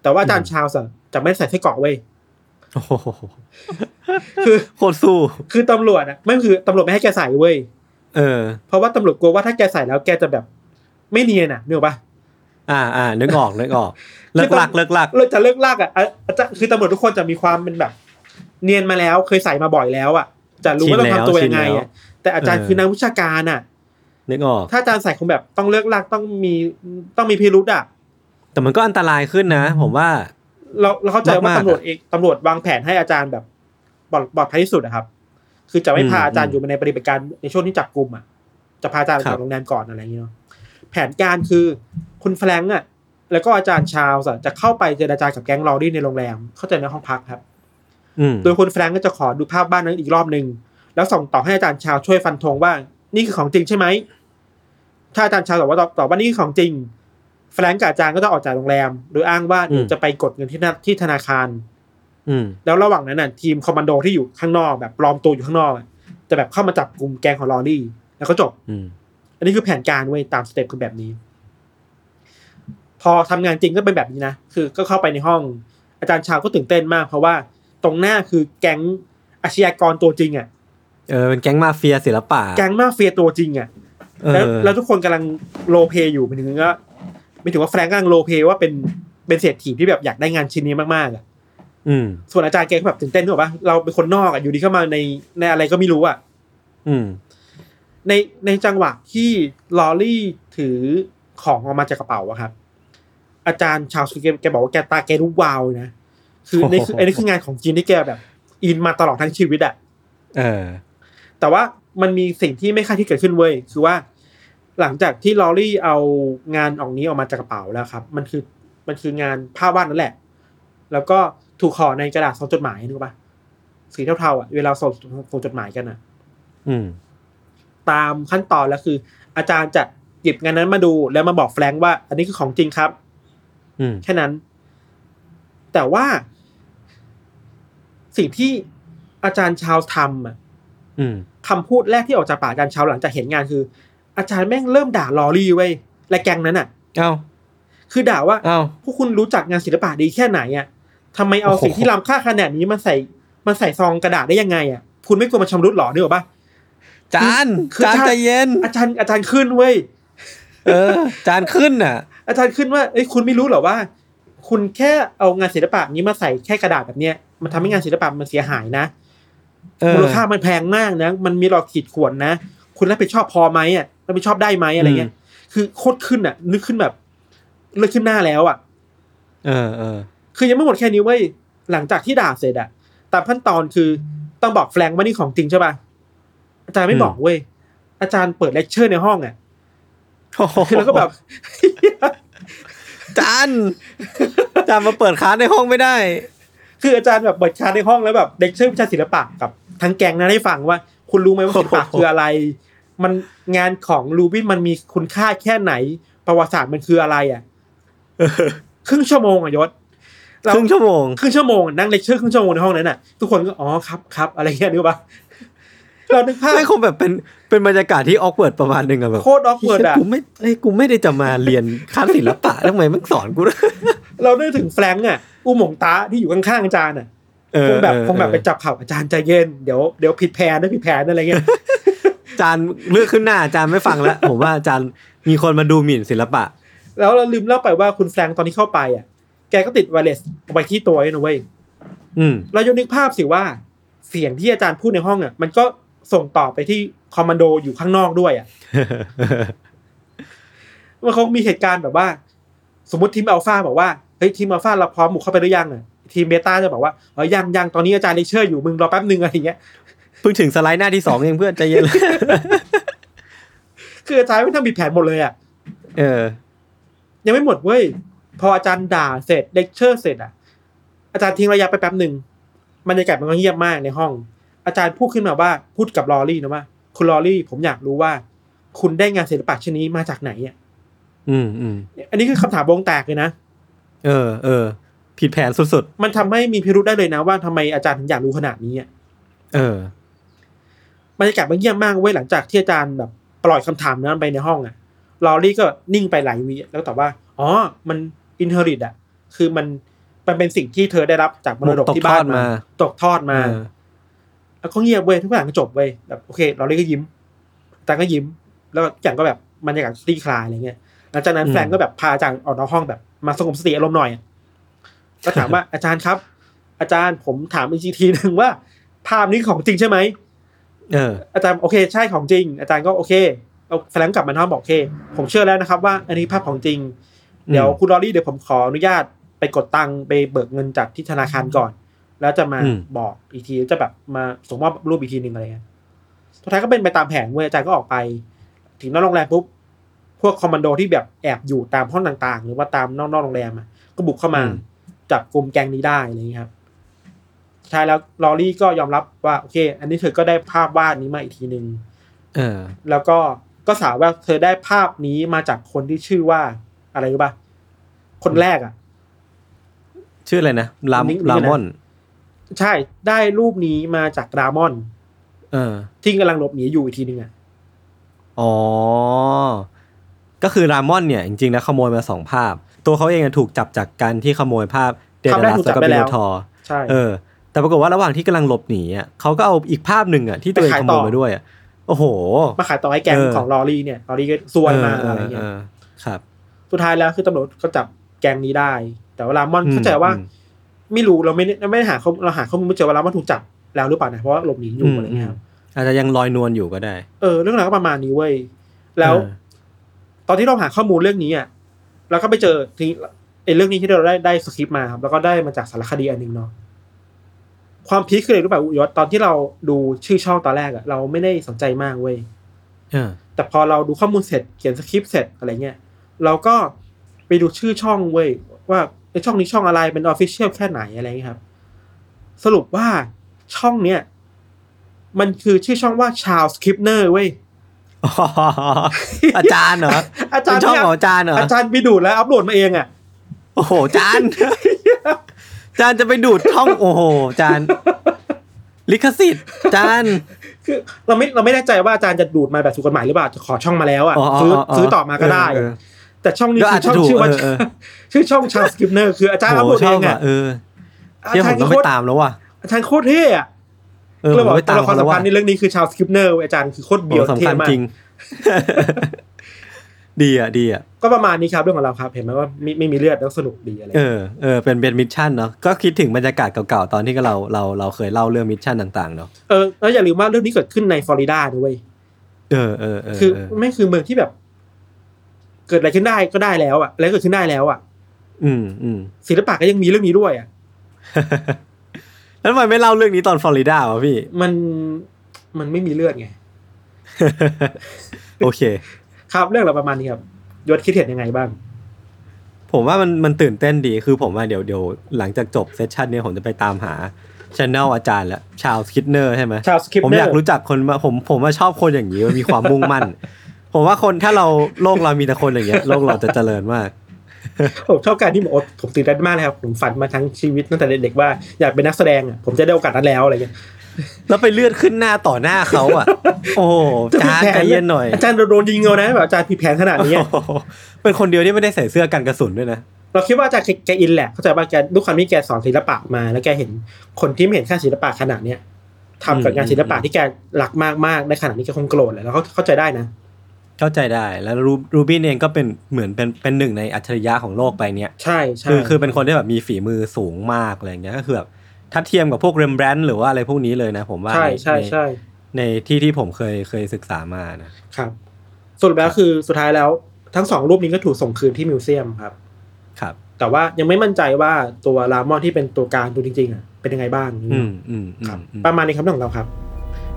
แต่ว่าอาจารย์ชาวส์อะจะไม่ใส่เสื้อเกราะเว้ยโอ้โห คือโคตรสู้ คือตำรวจอะไม่คือตำรวจไม่ให้แกใส่เว้ยเออ เพราะว่าตำรวจกลัวว่าถ้าแกใส่แล้วแกจะแบบไม่เนียนอะนึกออกปะอ่าอ่านึกออกนึกออกเลิกลักเลิกลักเลิกจะเลิกลากอะอะอาจจะคือตำรวจทุกคนจะมีความเป็นแบบ เนียนมาแล้วเคยใส่มาบ่อยแล้วอะ จะรู้ว่าต้องทำตัวยังไงอะแต่อาจารย์คือนักวิชาการอะนึกออกถ้าอาจารย์ใส่คงแบบต้องเลิกลากต้องมีต้องมีพิรุธอะแต่มันก็อันตรายขึ้นนะ ผมว่า เราเราเข้าใจว่ามากๆอะตำรวจเองตำรวจวางแผนให้อาจารย์แบบปลอดปลอดภัยที่สุดนะครับ คือจะไม่พาอืมอาจารย์อยู่ในปฏิบัติการในช่วงที่จับกลุ่มอะจะพาอาจารย์ออกครัจากบโรงแรมก่อนอะไรอย่างเงี้ยเนาะแผนการคือคุณแฟรงก์อะ แล้วก็อาจารย์ชาวส์อะจะเข้าไปเจรจากับแก๊งลอรี่ในโรงแรม เข้าใจในห้องพักครับอืมโดยคุณแฟรงก์ก็จะขอดูภาพบ้านนั้นอีกรอบหนึ่งแล้วส่งต่อให้อาจารย์ชาวช่วยฟันธงว่า นี่คือของจริงใช่ไหมถ้าอาจารย์ชาวตอบว่าตอบตอบว่านี่คือของจริง แฟรงก์กับอาจารย์ก็จะออกจากโรงแรม โดยอ้างว่าเดี๋ยวจะไปกดเงินที่ธนาที่ธนาคาร อืม แล้วระหว่างนั้นน่ะทีมคอมมานโดที่อยู่ข้างนอกแบบปลอมตัวอยู่ข้างนอกอะจะแบบเข้ามาจับกุมแก๊งของลอรี่ แล้วก็จบ อืม อันนี้คือแผนการเว้ยตาม step คือแบบนี้ พอทำงานจริงก็เป็นแบบนี้นะคือก็เข้าไปในห้อง อาจารย์ชาลส์ก็ตื่นเต้นมาก เพราะว่าตรงหน้าคือแก๊งอาชญากรตัวจริงอะเออ เป็นแก๊งมาเฟียศิลปะแก๊งมาเฟียตัวจริงอะ เอแล้วอแล้วทุกคนกำลัง role play อยู่หมายถึงว่า ไม่ถึงว่าแฟรงก์กำลัง role play ว่าเป็นเป็นเศรษฐีที่แบบอยากได้งานชิ้นนี้มากๆอะอืมส่วนอาจารย์แกก็แบบตื่นเต้นด้วยปะเราเป็นคนนอกอะอยู่ดีเข้ามาในในอะไรก็ไม่รู้อะอืม ในในจังหวะที่ลอรี่ถือของออกมาจากกระเป๋าอะครับ อาจารย์ชาวสแกแกบอกว่าแกตาแกรู้วาวเลยนะคือในคือโอ้โหอันนี้คืองานของจริงที่แกแบบ อินมาตลอดทั้งชีวิตอะเออแต่ว่ามันมีสิ่งที่ไม่คาดที่เกิดขึ้นเว้ยคือว่า หลังจากที่ลอรี่เอางานออกนี้ออกมาจากกระเป๋าแล้วครับ มันคือมันคืองานภาพวาดนั่นแหละ แล้วก็ถูกห่อในกระดาษส่งจดหมายนึกปะสีเทาๆอะเวลาส่งส่งจดหมายกันอะ อืม ตามขั้นตอนแล้วคือ อาจารย์จะหยิบงานนั้นมาดูแล้วมาบอกแฟรงค์ว่า อันนี้คือของจริงครับ อืม แค่นั้น แต่ว่า สิ่งที่อาจารย์ชาวทำอะอืมคำพูดแรกที่ออกจากปากอาจารย์ชาวหลังจากเห็นงานคือ อาจารย์แม่งเริ่มด่าลอรี่ไว้ยและแกงนั้นอะ เอ้าคือด่าว่าเอ้าพวกคุณรู้จักงานศิลปะดีแค่ไหนอะทำไมเอาโอ้โหสิ่งที่ล้ำค่าขนาดนี้มาใส่มาใส่ซองกระดาษได้ยังไงอะคุณไม่กลัวมันชำรุดหรอนึกออกปะจานคือจานถ้าใจเย็น อาจารย์อาจารย์ขึ้นเว้ยเออ จานขึ้นอะ อาจารย์ขึ้นว่าเอ้ยคุณไม่รู้เหรอว่า คุณแค่เอางานศิลปะนี้มาใส่แค่กระดาษแบบเนี้ยมันทำให้งานศิลปะมันเสียหายนะเออมูลค่ามันแพงมากนะ มันมีหลอกขีดข่วนนะ คุณรับผิดชอบพอไหมอะรับผิดชอบได้ไหมอะไรเงี้ยคือโคตรขึ้นอะ นึกขึ้นแบบเลือกขึ้นหน้าแล้วอะ เออเออคือยังไม่หมดแค่นี้เว้ยหลังจากที่ด่าเสร็จอะตามขั้นตอนคือต้องบอกแฟรงค์ว่านี่ของจริงใช่ป่ะอาจารย์ไม่อืมบอกเว้ยอาจารย์เปิดเลคเชอร์ในห้องอะโอ้โหคือเราก็แบบจานจานมาเปิดค้านในห้องไม่ได้ คืออาจารย์แบบเปิดคลาสในห้องแล้วแบบเลคเชอร์วิชาศิลปะกับทั้งแก๊งนั้นให้ฟังว่า คุณรู้ไหมว่าศิลปะโอ้โหคืออะไร มันงานของรูเบนส์มันมีคุณค่าแค่ไหน ประวัติศาสตร์มันคืออะไรอะครึ่งชั่วโมงอะยศเราครึ่งชั่วโมงครึ่งชั่วโมงนั่งเลคเชอร์ครึ่งชั่วโมงในห้องนั้นน่ะทุกคนก็อ๋อครับครับอะไรเงี้ยนึกปะเรานึกภาพไม่คงแบบเป็นเป็นบรรยากาศที่ awkward ประมาณหนึ่งอะแบบโคตร awkward อะกูไม่เอ้ยกูไม่ได้จะมาเรียนคลาสศิลปะทำไมมันสอนกูด้วยเราได้ถึงแฟรงก์อะอุ้มหมงตาที่อยู่ข้างๆอาจารย์อะเออคงแบบเออคงแบบเอไปอจับเข่าอาจารย์ใจเย็นเดี๋ยวเดี๋ยวผิดแผนนะผิดแผนอะไรเงี้ย จานเลือกขึ้นหน้าจานไม่ฟังแล้ว ผมว่าจานมีคนมาดูหมิ่นศิลปะ แล้วเราลืมเล่าไปว่าคุณแฟรงก์ตอนที่เข้าไปอะ แกก็ติดไวเลสเอาไปที่ตัวไอ้นะเว้ยอืมเราจะนึกภาพสิว่า เสียงที่อาจารย์พูดในห้องอะมันก็ส่งต่อไปที่คอมมานโดอยู่ข้างนอกด้วยอะมันคงมีเหตุการณ์แบบว่า สมมติทีมอัลฟาบอกว่าเฮ้ยทีมอัลฟาเราพร้อมบุกเข้าไปหรือยังอะทีมเบต้าจะบอกว่าเออยังยังตอนนี้อาจารย์เลคเชอร์อยู่มึงรอแป๊บนึงอะไรอย่างเงี้ย เพิ่งถึงสไลด์หน้าที่สองเองเพื่อนใจเย็นคืออาจารย์ไม่ทำผิดแผนหมดเลยอะเออ ยังไม่หมดเว้ย พออาจารย์ด่าเสร็จเลคเชอร์เสร็จอะ อาจารย์ทิ้งระยะไปแป๊บหนึ่งบรรยากาศมันก็เงียบมากในห้อง อาจารย์พูดขึ้นมาว่าพูดกับลอรี่นะว่าคุณลอรี่ผมอยากรู้ว่า คุณได้งานศิลปะชิ้นนี้มาจากไหนอะอืมอืมอันนี้คือคำถามวงแตกเลยนะเออเออผิดแผนสุดมันทำให้มีพิรุธได้เลยนะว่าทำไมอาจารย์ถึงอยากรู้ขนาดนี้อะๆเออ บรรยากาศมันเงียบมากเว้ยหลังจากที่อาจารย์แบบปล่อยคำถามนั้นไปในห้องอะลอรี่ก็นิ่งไปหลายวิแล้วก็ตอบว่า อ๋อ มันinherit อะคือมันมันเป็นสิ่งที่เธอได้รับจากมรดกที่บ้านตกทอดมา ตกทอดมาเออแล้วก็เงียบเว้ยทุกอย่างก็จบเว้ยแบบโอเคเราเลยก็ยิ้มอาจารย์ก็ยิ้ม แล้วทุกอย่างก็แบบบรรยากาศคลี่คลายอะไรเงี้ยหลังจากนั้นแฟรงก์ก็แบบพาอาจารย์ออกนอกห้องแบบมาสงบสติอารมณ์หน่อยอะก็ถามว่าอาจารย์ครับ อาจารย์ผมถามอีกทีหนึ่งว่า ภาพนี้ของจริงใช่ไหม เอออาจารย์โอเคใช่ของจริง อาจารย์ก็โอเคเอาแฟรงก์กลับมาห้องบอกโอเค ผมเชื่อแล้วนะครับ ว่าอันนี้ภาพของจริง เดี๋ยวคุณลอรี่เดี๋ยวผมขออนุญาตไปกดตังค์ไปเบิกเงินจากที่ธนาคารก่อน แล้วจะมาอืมบอกอีกทีจะแบบมาส่งมอบรูปอีกทีหนึ่งอะไรเงี้ยสุดท้ายก็เป็นไปตามแผนเว้ยอาจารย์ก็ออกไป ถึงนอกโรงแรมปุ๊บพวกคอมมานโดที่แบบแอบอยู่ตามห้องต่างๆ หรือว่าตามนอกนอกโรงแรมอะก็บุกเข้ามาจับกลุ่มแก๊งนี้ได้อะไรเงี้ยครับสุด ท้ายแล้วลอรี่ก็ยอมรับว่าโอเค อันนี้เธอก็ได้ภาพวาดนี้มาอีกทีหนึ่งเออ แล้วก็ก็สาวว่าเธอได้ภาพนี้มาจากคนที่ชื่อว่าอะไรรู้ป่ะคนแรกอะ ชื่ออะไรนะลามลิงก์ลิงก์ลานะมอน ใช่ได้รูปนี้มาจากรามอน เออ ที่กำลังหลบหนีอยู่อีกทีหนึ่งอะอ๋อ ก็คือรามอนเนี่ย จริงๆแล้วขโมยมาสองภาพ ตัวเขาเองอะถูกจับจากการที่ขโมยภาพเดภาพนแรกลัสถูกแล้วจับก็ได้บิแล้โลวทอใช่เออ แต่ปรากฏว่าระหว่างที่กำลังหลบหนีอะเขาก็เอาอีกภาพหนึ่งอะที่ตัวเองไปขายขโมต่ยอมาด้วยอะโอ้โห มาขายต่อให้แก๊งเออของลอรี่เนี่ยลอรี่ก็ซวยมาเอออะไรเออเงี้ยเออครับ สุดท้ายแล้วคือตำรวจก็จับแก๊งนี้ได้ แต่ว่ารามอนอืมเข้าใจว่าอืมไม่รู้เราไม่ได้เราไม่ได้หาข้อมูลเราหาข้อมูลไม่เจอว่ารามอนถูกจับแล้วหรือเปล่านะเพราะว่าหลบหนีอยู่อะไรเงี้ยครับอาจจะยังลอยนวลอยู่ก็ได้ เออ เรื่องราวก็ประมาณนี้เว้ยแล้วเออตอนที่เราหาข้อมูลเรื่องนี้อะเราก็ไปเจอทีไอ้เรื่องนี้ที่เราได้ได้สคริปต์มาครับแล้วก็ได้มาจากสารคดีอันหนึ่งเนาะ ความพีคคืออะไรรู้ป่ะอุยศตอนที่เราดูชื่อช่องตอนแรกอะเราไม่ได้สนใจมากเว้ยเออแต่พอเราดูข้อมูลเสร็จเขียนสคริปต์เสร็จอะไรเงี้ยเราก็ไปดูชื่อช่องเว้ยว่าไอช่องนี้ช่องอะไรเป็น official แค่ไหนอะไรเงี้ยครับ สรุปว่าช่องเนี้ยมันคือชื่อช่องว่า Charles Scribner เว้ยอาจารย์เหรออาจารย์เป็นช่องเนี่ยของอาจารย์เหรออาจารย์ไปดูดแล้วอัพโหลดมาเองอะโอ้โหอาจารย์อา จารย์จะไปดูดช่องโอ้โหอาจารย์ลิขสิทธิ์อาจารย์คือเราไม่เราไม่แน่ใจว่าอาจารย์จะดูดมาแบบถูกกฎหมายหรือเปล่าจะขอช่องมาแล้วอะอ๋ออ๋อซื้ออ๋อซื้อต่อมาก็ได้เออเออแต่ช่องนี้ก็คือาอจจะช่องถูกชื่อว่าเออเออชื่อช่องชาวสกิปเนอร์คืออาจารย์อัพโหลดชเออบงอะอะเอออาเที่ยผจารมย์ต้องโคไปตรตามแล้วว่ะอาจารย์โคตรเท่อะเออก็เลยบอกผมไปตัตาวมละครเขาแล้วสำคัว่ะญในเรื่องนี้คือ Charles Scribner อาจารย์คือโคตรโหเบียวเท่สำคัญมากจริง ดีอะดีอะก็ประมาณนี้ครับเรื่องของเราครับ เห็นไหมว่าไม่ไม่มีเลือดแล้วสนุกดีอะไรเออเออเป็นเป็น mission เนาะก็คิดถึงบรรยากาศเก่าๆตอนที่เราเราเราเคยเล่าเรื่อง mission ต่างๆเนาะเออแล้วอย่าลืมว่าเรื่องนี้เกิดขึ้นในฟลอริดาด้วยเออเออเออคือเออไม่คือเมืองที่แบบ เกิดอะไรขึ้นได้ก็ได้แล้วอะแล้วเกิดขึ้นได้แล้วอะ อืมอืมศิลปะก็ยังมีเรื่องนี้ด้วยอะแล้วทำไมไม่เล่าเรื่องนี้ตอนฟลอริดาวะพี่ มันมันไม่มีเลือดไง โอเค ครับเรื่องเราประมาณนี้ครับยศคิดเห็นยังไงบ้าง ผมว่ามันมันตื่นเต้นดีคือผมว่าเดี๋ยวเดี๋ยวหลังจากจบเซสชันเนี้ยผมจะไปตามหาชแนลอาจารย์แล้วชาวสคิดเนอร์ใช่ไหม Charles Scribner ผมอยากรู้จักคนมาผมผมว่าชอบคนอย่างนี้มันมีความมุ่งมั่น ผมว่าคนถ้าเราโลกเรามีแต่คนอย่างเงี้ยโลกเราจะเจริญมากผมชอบการที่บอกว่าผมตื่นเต้นมากเลยครับผมฝันมาทั้งชีวิตตั้งแต่เด็กๆว่าอยากเป็นนักแสดงอะผมจะได้โอกาสนั้นแล้วอะไรเงี้ย แล้วไปเลือดขึ้นหน้าต่อหน้าเขาอะ โอ้โหจานใจเย็นหน่อย อาจารย์โดนยิงเอานะแบบอาจารย์ผิดแผนขนาดนี้โอ้โหเป็นคนเดียวที่ไม่ได้ใส่เสื้อกันกระสุนด้วยนะเราคิดว่าอาจารย์แกแกอินแหละเข้าใจว่าแกด้วยความที่แกสอนศิลปะมา แล้วแกเห็นคนที่ไม่เห็นค่าศิลปะขนาดเนี้ยทำกับงานศิลปะที่แกรักมากๆในขนาดนี้แกคงโกรธแหละแล้วเขาเข้าใจได้นะ เข้าใจได้แล้วรูรูบินเองก็เป็นเหมือนเป็นเป็นหนึ่งในอัจฉริยะของโลกใบเนี้ยใช่ใช่คือคือเป็นคนที่แบบมีฝีมือสูงมากอะไรเงี้ยก็คือแบบ ถ้าเทียมกับพวกเรมแบรนต์หรือว่าอะไรพวกนี้เลยนะ ผมว่าใช่ในใช่ใช่ในในที่ที่ผมเคยเคยศึกษามานะครับสรุปแล้วคือสุดท้ายแล้วทั้งสองรูปนี้ก็ถูกส่งคืนที่มิวเซียมครับครับ แต่ว่ายังไม่มั่นใจว่าตัวรามอนที่เป็นตัวกลางตัวจริงๆอะเป็นยังไงบ้างอืมอืมอืมครับอืมประมาณนี้ครับเรื่องของเราครับ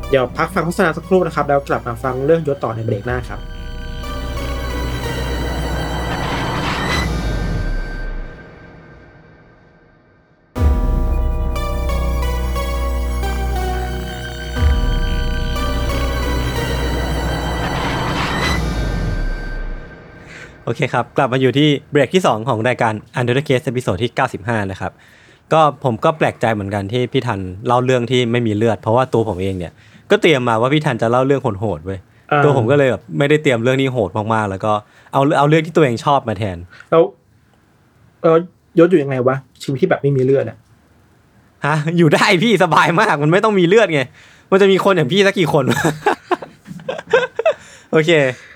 เดี๋ยวพักฟังโฆษณาสักครู่นะครับ แล้วกลับมาฟังเรื่องยศต่อในเบรกหน้าครับ โอเคครับ กลับมาอยู่ที่เบรกที่ 2 ของรายการ Under the Case ตอนที่ 95 นะครับ ก็ผมก็แปลกใจเหมือนกันที่พี่ทันเล่าเรื่องที่ไม่มีเลือด เพราะว่าตัวผมเองเนี่ย ก็เตรียมมาว่าพี่ทันจะเล่าเรื่องโหดๆเว้ยอ่าตัวผมก็เลยแบบไม่ได้เตรียมเรื่องนี้โหดมากๆ แล้วก็เอาเอาเรื่องที่ตัวเองชอบมาแทนแล้วเออยศอยู่ยังไงวะชีวิตที่แบบไม่มีเลือดอะฮะอยู่ได้พี่สบายมากมันไม่ต้องมีเลือดไงมันจะมีคนอย่างพี่สักกี่คน โอเค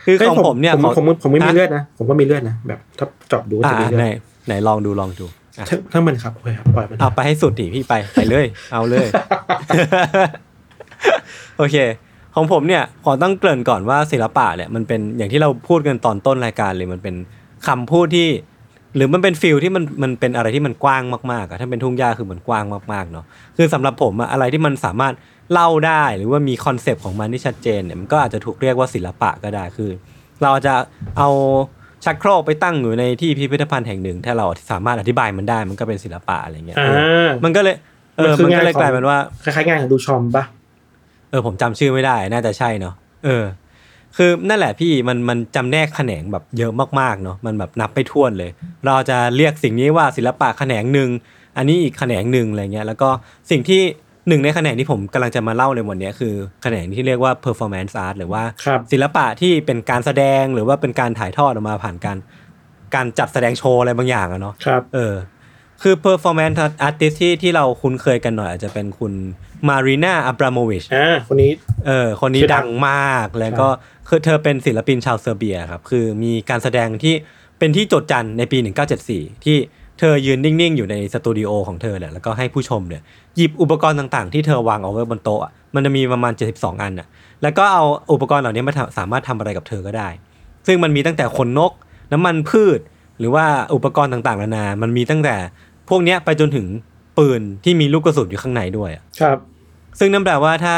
คือฮ้ของผมเนี่ยผมขอผมผมไม่มีฮะเลือดนะผมก็มีเลือดนะแบบถ้าเจอบดูก็อ่าจะมีเลือไหนดไหนลองดูลองดูอะทั้งทั้งมันครับโอเคครับปล่อยมันเอาไปให้สุดดิพี่ไปไปเลย เอาเลย โอเค ของผมเนี่ยขอต้องเกริ่นก่อนว่าศิลปะเนี่ยมันเป็นอย่างที่เราพูดกันตอนต้นรายการเลยมันเป็นคำพูดที่ หรือมันเป็น feel ที่มันมันเป็นอะไรที่มันกว้างมากๆอะถ้าเป็นทุ่งหญ้าคือมันกว้างมากๆเนาะคือสำหรับผมอะอะไรที่มันสามารถ เล่าได้หรือว่ามี concept ของมันที่ชัดเจนเนี่ยมันก็อาจจะถูกเรียกว่าศิลปะก็ได้คือ เราจะเอาชักโครกไปตั้งอยู่ในที่พิพิธภัณฑ์แห่งหนึ่ง ถ้าเราสามารถอธิบายมันได้มันก็เป็นศิลปะอะไรเงี้ยอ่เออามันก็เลยเออมันคือมันก็เลยงานของกลายเป็นว่าคล้ายๆงานของดูชอมปะเออผมจำชื่อไม่ได้น่าจะใช่เนาะเออ คือนั่นแหละพี่มันมันจำแนกแขนงแบบเยอะมากๆเนาะมันแบบนับไปท่วนเลย เราจะเรียกสิ่งนี้ว่าศิลปะแขนงหนึ่งอันนี้อีกแขนงหนึ่งอะไรเงี้ยแล้วก็สิ่งที่ หนึ่งในแขนงที่ผมกำลังจะมาเล่าในวันเนี้ยคือแขนงที่เรียกว่า performance art หรือว่าครับศิลปะที่เป็นการแสดงหรือว่าเป็นการถ่ายทอดออกมาผ่านการการจัดแสดงโชว์อะไรบางอย่างอะเนาะครับเออคือ performance artist ที่ที่เราคุ้นเคยกันหน่อย อาจจะเป็นคุณมารีนาอับราโมวิชอ่าคนนี้เออคนนี้ชื่อดัดังงมากแล้วก็คือเธอเป็นศิลปินชาวเซอร์เบียครับ คือมีการแสดงที่เป็นที่โจดจันในปี 1974 ที่ เธอยืนนิ่ง ๆ อยู่ในสตูดิโอของเธอแหละแล้วก็ให้ผู้ชมเนี่ยหยิบอุปกรณ์ต่างๆ ที่เธอวางเอาไว้บนโต๊ะอะมันจะมีประมาณ 72 อันน่ะแล้วก็เอาอุปกรณ์เหล่านี้มาทำสามารถทำอะไรกับเธอก็ได้ ซึ่งมันมีตั้งแต่ขนนก น้ำมันพืช หรือว่าอุปกรณ์ต่างๆนานา มันมีตั้งแต่พวกเนี้ยไปจนถึงปืนที่มีลูกกระสุนอยู่ข้างในด้วยอะครับ ซึ่งนั่นแปลว่าถ้า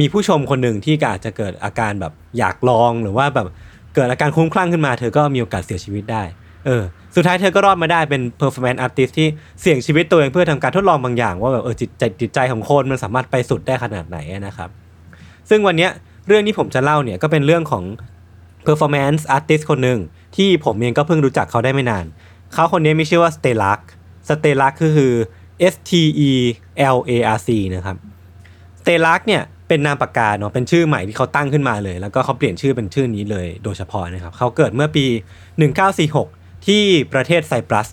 มีผู้ชมคนหนึ่งที่อาจจะเกิดอาการแบบอยากลองหรือว่าแบบเกิดอาการคลุ้มคลั่งขึ้นมา เธอก็มีโอกาสเสียชีวิตได้ เออ สุดท้ายเธอก็รอดมาได้เป็น performance artist ที่เสี่ยงชีวิตตัวเองเพื่อทำการทดลองบางอย่าง ว่าแบบเออจิตใจจิตใจของคนมันสามารถไปสุดได้ขนาดไหนนะครับ ซึ่งวันนี้เรื่องที่ผมจะเล่าเนี่ยก็เป็นเรื่องของ performance artist คนหนึ่งที่ผมเองก็เพิ่งรู้จักเขาได้ไม่นาน เขาคนนี้มีชื่อว่า Stellark Stellark ก็คือ S T E L A R C นะครับ Stellark เนี่ยเป็นนามปากกาเนาะเป็นชื่อใหม่ที่เขาตั้งขึ้นมาเลย แล้วก็เขาเปลี่ยนชื่อเป็นชื่อนี้เลยโดยเฉพาะนะครับเขาเกิดเมื่อปี 1946 ที่ประเทศไซปรัส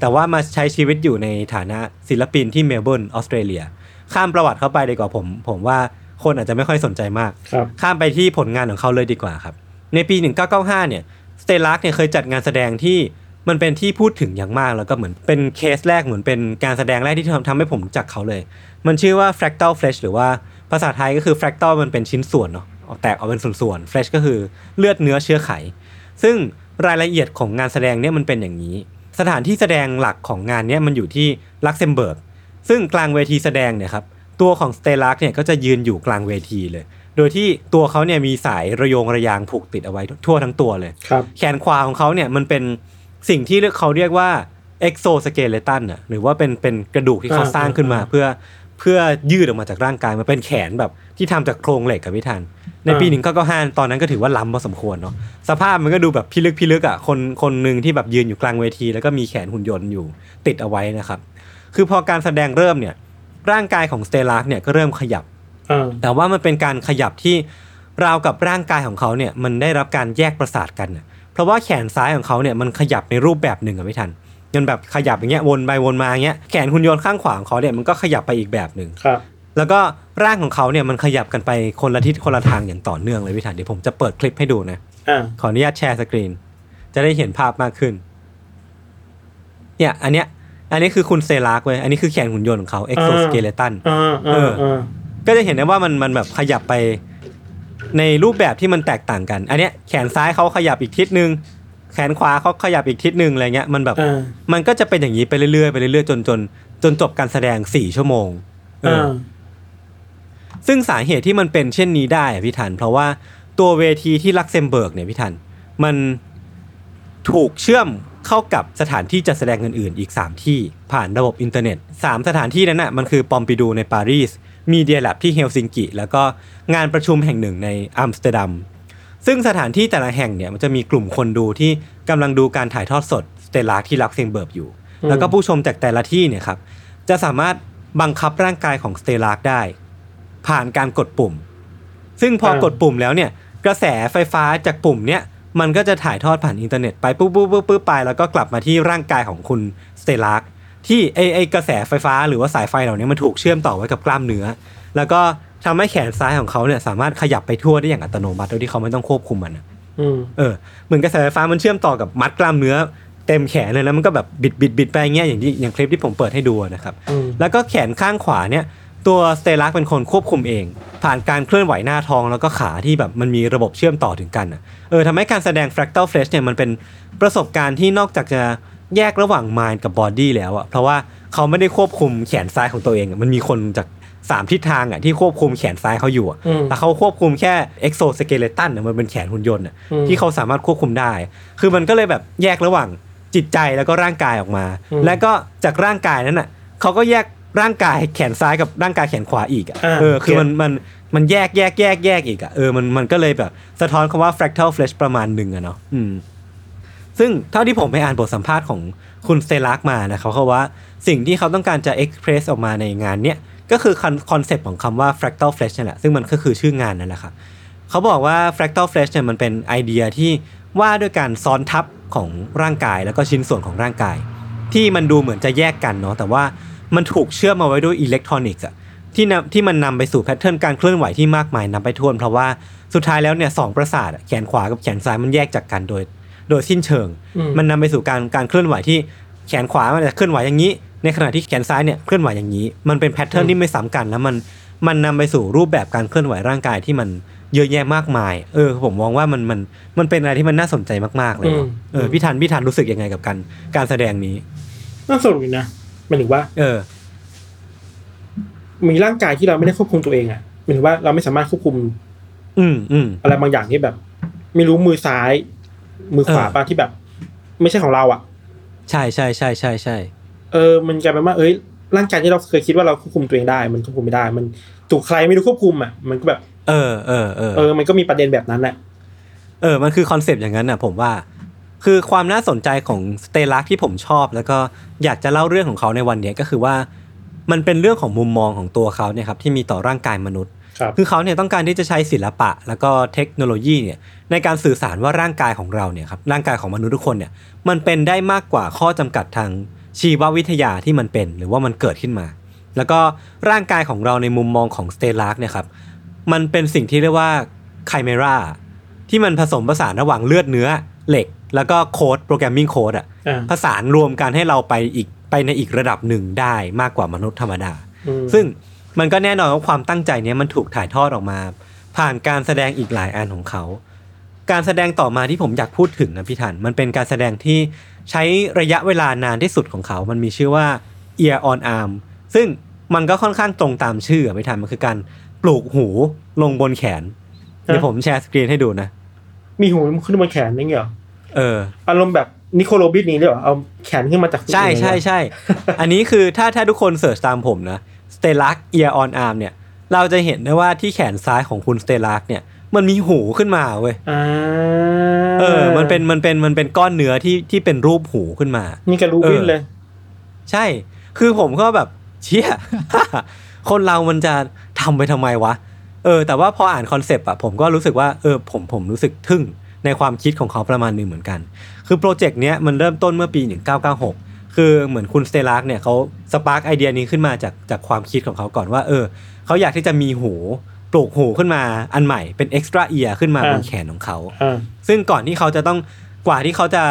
แต่ว่ามาใช้ชีวิตอยู่ในฐานะศิลปินที่เมลเบิร์นออสเตรเลีย ข้ามประวัติเข้าไปดีกว่าผม ผมว่าคนอาจจะไม่ค่อยสนใจมากครับข้ามไปที่ผลงานของเขาเลยดีกว่าครับ ในปี 1995 เนี่ยสเตลาร์กเนี่ยเคยจัดงานแสดงที่มันเป็นที่พูดถึงอย่างมากแล้วก็เหมือนเป็นเคสแรกเหมือนเป็นการแสดงแรกที่ทำทำให้ผมรู้จักเขาเลย มันชื่อว่า fractal flesh หรือว่าภาษาไทยก็คือ fractal มันเป็นชิ้นส่วนเนาะออกแตกออกเป็นส่วนๆ flesh ก็คือเลือดเนื้อเชื้อไข ซึ่ง รายละเอียดของงานแสดงเนี่ยมันเป็นอย่างนี้ สถานที่แสดงหลักของงานเนี่ยมันอยู่ที่ลักเซมเบิร์กซึ่งกลางเวทีแสดงเนี่ยครับตัวของสเตลาร์กเนี่ยก็จะยืนอยู่กลางเวทีเลย โดยที่ตัวเขาเนี่ยมีสายระโยงระยางผูกติดเอาไว้ทั่วทั้งตัวเลยครับแขนขวาของเขาเนี่ยมันเป็นสิ่งที่เขาเรียกว่า exoskeleton อะหรือว่าเป็นเป็นกระดูกที่เขาอ่าสร้างขึ้นมาอ่าเพื่อ เพื่อยืดออกมาจากร่างกายมันเป็นแขนแบบที่ทำจากโครงเหล็กครับพี่ทัน ในปีอ่าหนึ่งเก้าเก้าห้าตอนนั้นก็ถือว่าล้ำพอสมควรเนาะสภาพมันก็ดูแบบพิลึกพิลึกอะคนคนหนึ่งที่แบบยืนอยู่กลางเวที แล้วก็มีแขนหุ่นยนต์อยู่ติดเอาไว้นะครับ คือพอการแสดงเริ่มเนี่ยร่างกายของสเตลาร์กเนี่ยก็เริ่มขยับอ่าแต่ว่ามันเป็นการขยับที่ราวกับร่างกายของเขาเนี่ยมันได้รับการแยกประสาทกันน่ะเพราะว่าแขนซ้ายของเขาเนี่ยมันขยับในรูปแบบหนึ่งอะไม่ทัน มันแบบขยับอย่างเงี้ยวนไปวนมาอย่างเงี้ยแขนหุ่นยนต์ข้างขวาของเขาเนี่ยมันก็ขยับไปอีกแบบหนึ่งครับแล้วก็ร่างของเขาเนี่ยมันขยับกันไปคนละทิศคนละทางอย่างต่อเนื่องเลยพี่ทันเดี๋ยวผมจะเปิดคลิปให้ดูนะอ่าขออนุญาต share screen จะได้เห็นภาพมากขึ้น เนี่ย อันเนี้ย อันนี้คือคุณสเตลาร์กเว้ยอันนี้คือแขนหุ่นยนต์ของเขา exoskeleton อ่าเออ่าออ่าก็จะเห็นได้ว่ามันมันแบบขยับไปในรูปแบบที่มันแตกต่างกัน อันเนี้ยแขนซ้ายเขาขยับอีกทิศนึง แขนขวาเขาขยับอีกทิศนึงอะไรเงี้ยมันแบบอ่ามันก็จะเป็นอย่างนี้ไปเรื่อยๆไปเรื่อยๆจนจนจนจบการแสดงสี่ชั่วโมงเอออ่าซึ่งสาเหตุที่มันเป็นเช่นนี้ได้อะพี่ทัน เพราะว่าตัวเวทีที่ลักเซมเบิร์กเนี่ยพี่ทัน มันถูกเชื่อมเข้ากับสถานที่จัดแสดงอื่นๆ อีก 3 ที่ผ่านระบบอินเทอร์เน็ต 3 สถานที่นั้นน่ะมันคือปอมปิดูในปารีส Media Lab ที่เฮลซิงกิ แล้วก็งานประชุมแห่งหนึ่งในอัมสเตอร์ดัม ซึ่งสถานที่แต่ละแห่งเนี่ยมันจะมีกลุ่มคนดูที่กำลังดูการถ่ายทอดสดสเตลาร์กที่ลักเซมเบิร์กอยู่ แล้วก็ผู้ชมจากแต่ละที่เนี่ยครับจะสามารถบังคับร่างกายของสเตลาร์กได้ ผ่านการกดปุ่ม ซึ่งพออ่ากดปุ่มแล้วเนี่ยกระแสไฟฟ้าจากปุ่มเนี่ยมันก็จะถ่ายทอดผ่านอินเทอร์เน็ตไปปุ๊บปุ๊บปุ๊บปุ๊บไปแล้วก็กลับมาที่ร่างกายของคุณสเตลาร์กที่ไอ้ไอ้กระแสไฟฟ้าหรือว่าสายไฟเหล่านี้มันถูกเชื่อมต่อไว้กับกล้ามเนื้อ แล้วก็ ทำให้แขนซ้ายของเขาเนี่ยสามารถขยับไปทั่วได้อย่างอัตโนมัติโดยที่เขาไม่ต้องควบคุมมันอะอืมเออเหมือนกระแสไฟฟ้ามันเชื่อมต่อกับมัดกล้ามเนื้อเต็มแขนเลยแล้วมันก็แบบบิดบิดบิดไปอย่างเงี้ยอย่างที่อย่างคลิปที่ผมเปิดให้ดูอะนะครับอืมแล้วก็แขนข้างขวาเนี่ย ตัวสเตลักเป็นคนควบคุมเอง ผ่านการเคลื่อนไหวหน้าท้องแล้วก็ขาที่แบบมันมีระบบเชื่อมต่อถึงกันอะเออทำให้การแสดง fractal flash เนี่ยมันเป็นประสบการณ์ที่นอกจากจะแยกระหว่าง mind กับ body แล้วอะเพราะว่าเขาไม่ได้ควบคุมแขนซ้ายของตัวเองอะมันมีคนจาก สามทิศทางอะที่ควบคุมแขนซ้ายเขาอยู่อะอืมแต่เขาควบคุมแค่ exoskeleton อะมันเป็นแขนหุ่นยนต์อะอืมที่เขาสามารถควบคุมได้ คือมันก็เลยแบบแยกระหว่างจิตใจแล้วก็ร่างกายออกมาอืมและก็จากร่างกายนั้นอะเขาก็แยกร่างกายแขนซ้ายกับร่างกายแขนขวาอีกอะอ่าเออคือเก็ตมันมันมันแยกแยกแยกแยกอีกอะเออมันมันก็เลยแบบสะท้อนคำว่า fractal flesh ประมาณหนึ่งอะเนาะอืมซึ่งเท่าที่ผมไปอ่านบทสัมภาษณ์ของคุณเซลักมานะเขาเขาว่าสิ่งที่เขาต้องการจะ express ออกมาในงานเนี้ย ก็คือคอนเซปต์ของคำว่า fractal flesh นั่นแหละซึ่งมันก็คือชื่องานนั่นแหละครับเขาบอกว่า fractal flesh เนี่ยมันเป็นไอเดียที่ว่าด้วยการซ้อนทับของร่างกายแล้วก็ชิ้นส่วนของร่างกาย ที่มันดูเหมือนจะแยกกันเนาะแต่ว่ามันถูกเชื่อมมาไว้ด้วยอิเล็กทรอนิกส์อะที่นำที่มันนำไปสู่ pattern การเคลื่อนไหวที่มากมายนำไปทวน เพราะว่าสุดท้ายแล้วเนี่ยสองประสาทอะแขนขวากับแขนซ้ายมันแยกจากกันโดย โดยสิ้นเชิงอืมมันนำไปสู่การการเคลื่อนไหวที่แขนขวามันจะเคลื่อนไหวอย่างนี้ ในขณะที่แขนซ้ายเนี่ยเคลื่อนไหวอย่างนี้ มันเป็นแพทเทิร์นที่ไม่ซ้ำกันแล้วมันมันนำไปสู่รูปแบบการเคลื่อนไหวร่างกายที่มันเยอะแยะมากมาย เออ ผมมองว่ามันมันมันเป็นอะไรที่มันน่าสนใจมากๆเลยเนอะอืมเออพี่ทันพี่ทันรู้สึกยังไงกับการการแสดงนี้ น่าสนุกอยู่นะหมายถึงว่า เออ มีร่างกายที่เราไม่ได้ควบคุมตัวเองอะหมายถึงว่าเราไม่สามารถควบคุม อืมอืมอะไรบางอย่างที่แบบ ไม่รู้มือซ้าย มือขวาเออป่ะที่แบบ ไม่ใช่ของเราอะ ใช่ใช่ใช่ใช่ใช่เออมันกลายเป็นว่าเอ้ยร่างกายที่เราเคยคิดว่าเราควบคุมตัวเองได้ มันควบคุมไม่ได้ มันถูกใครไม่รู้ควบคุมอะมันก็แบบ เออเออเออเออ มันก็มีประเด็นแบบนั้นแหละเออ มันคือคอนเซปต์อย่างนั้นน่ะ ผมว่า คือความน่าสนใจของสเตลักที่ผมชอบ แล้วก็อยากจะเล่าเรื่องของเขาในวันเนี้ยก็คือว่า มันเป็นเรื่องของมุมมองของตัวเขาเนี่ยครับที่มีต่อร่างกายมนุษย์ครับคือเขาเนี่ยต้องการที่จะใช้ศิลปะ แล้วก็เทคโนโลยีเนี่ยในการสื่อสารว่าร่างกายของเราเนี่ยครับร่างกายของมนุษย์ทุกคนเนี่ยมันเป็นได้มากกว่าข้อจำกัดทาง ชีววิทยาที่มันเป็นหรือว่ามันเกิดขึ้นมา แล้วก็ร่างกายของเราในมุมมองของสเตลักเนี่ยครับมันเป็นสิ่งที่เรียกว่าไคเมราที่มันผสมผสานระหว่างเลือดเนื้อเหล็ก แล้วก็โค้ดโปรแกรมมิ่งโค้ดอะอ่าผสานรวมกันให้เราไปอีกไปในอีกระดับหนึ่งได้มากกว่ามนุษย์ธรรมดาอืมซึ่งมันก็แน่นอนว่าความตั้งใจเนี้ยมันถูกถ่ายทอดออกมา ผ่านการแสดงอีกหลายอันของเขา การแสดงต่อมาที่ผมอยากพูดถึงนะพี่ทันมันเป็นการแสดงที่ใช้ระยะเวลานานที่สุดของเขา มันมีชื่อว่า ear on arm ซึ่งมันก็ค่อนข้างตรงตามชื่ออะพี่ทันมันคือการปลูกหูลงบนแขน เดี๋ยวผมแชร์สกรีนให้ดูนะ มีหูขึ้นบนแขนนี่เหรอเอออารมณ์แบบนิโค โรบินนี่เลยเหรอเอาแขนขึ้นมาจากใช่ใช่ใช่อันนี้คือถ้าถ้าทุกคน search ตามผมนะสเตลัก Ear on Arm เนี่ย เราจะเห็นได้ว่าที่แขนซ้ายของคุณสเตลักเนี่ย มันมีหูขึ้นมาเว้ยอ่าเออ มันเป็นมันเป็นมันเป็นก้อนเนื้อที่ที่เป็นรูปหูขึ้นมา นี่กับรูบินเลย ใช่ คือผมก็แบบเชี่ยคนเรามันจะทำไปทำไมวะ เออ แต่ว่าพออ่านคอนเซปต์อะผมก็รู้สึกว่าเออผมผมรู้สึกทึ่งในความคิดของเขาประมาณหนึ่งเหมือนกัน คือโปรเจกต์เนี้ยมันเริ่มต้นเมื่อปี 1996 คือเหมือนคุณสเตลักเนี่ยเขา spark ไอเดียนี้ขึ้นมาจากจากความคิดของเขาก่อนว่า เออเขาอยากที่จะมีหูป ลูกหูขึ้นมาอันใหม่เป็น extra ear ขึ้นมาบนอ่าแขนของเขาอ่าซึ่งก่อนที่เขาจะต้องกว่าที่เขาจะ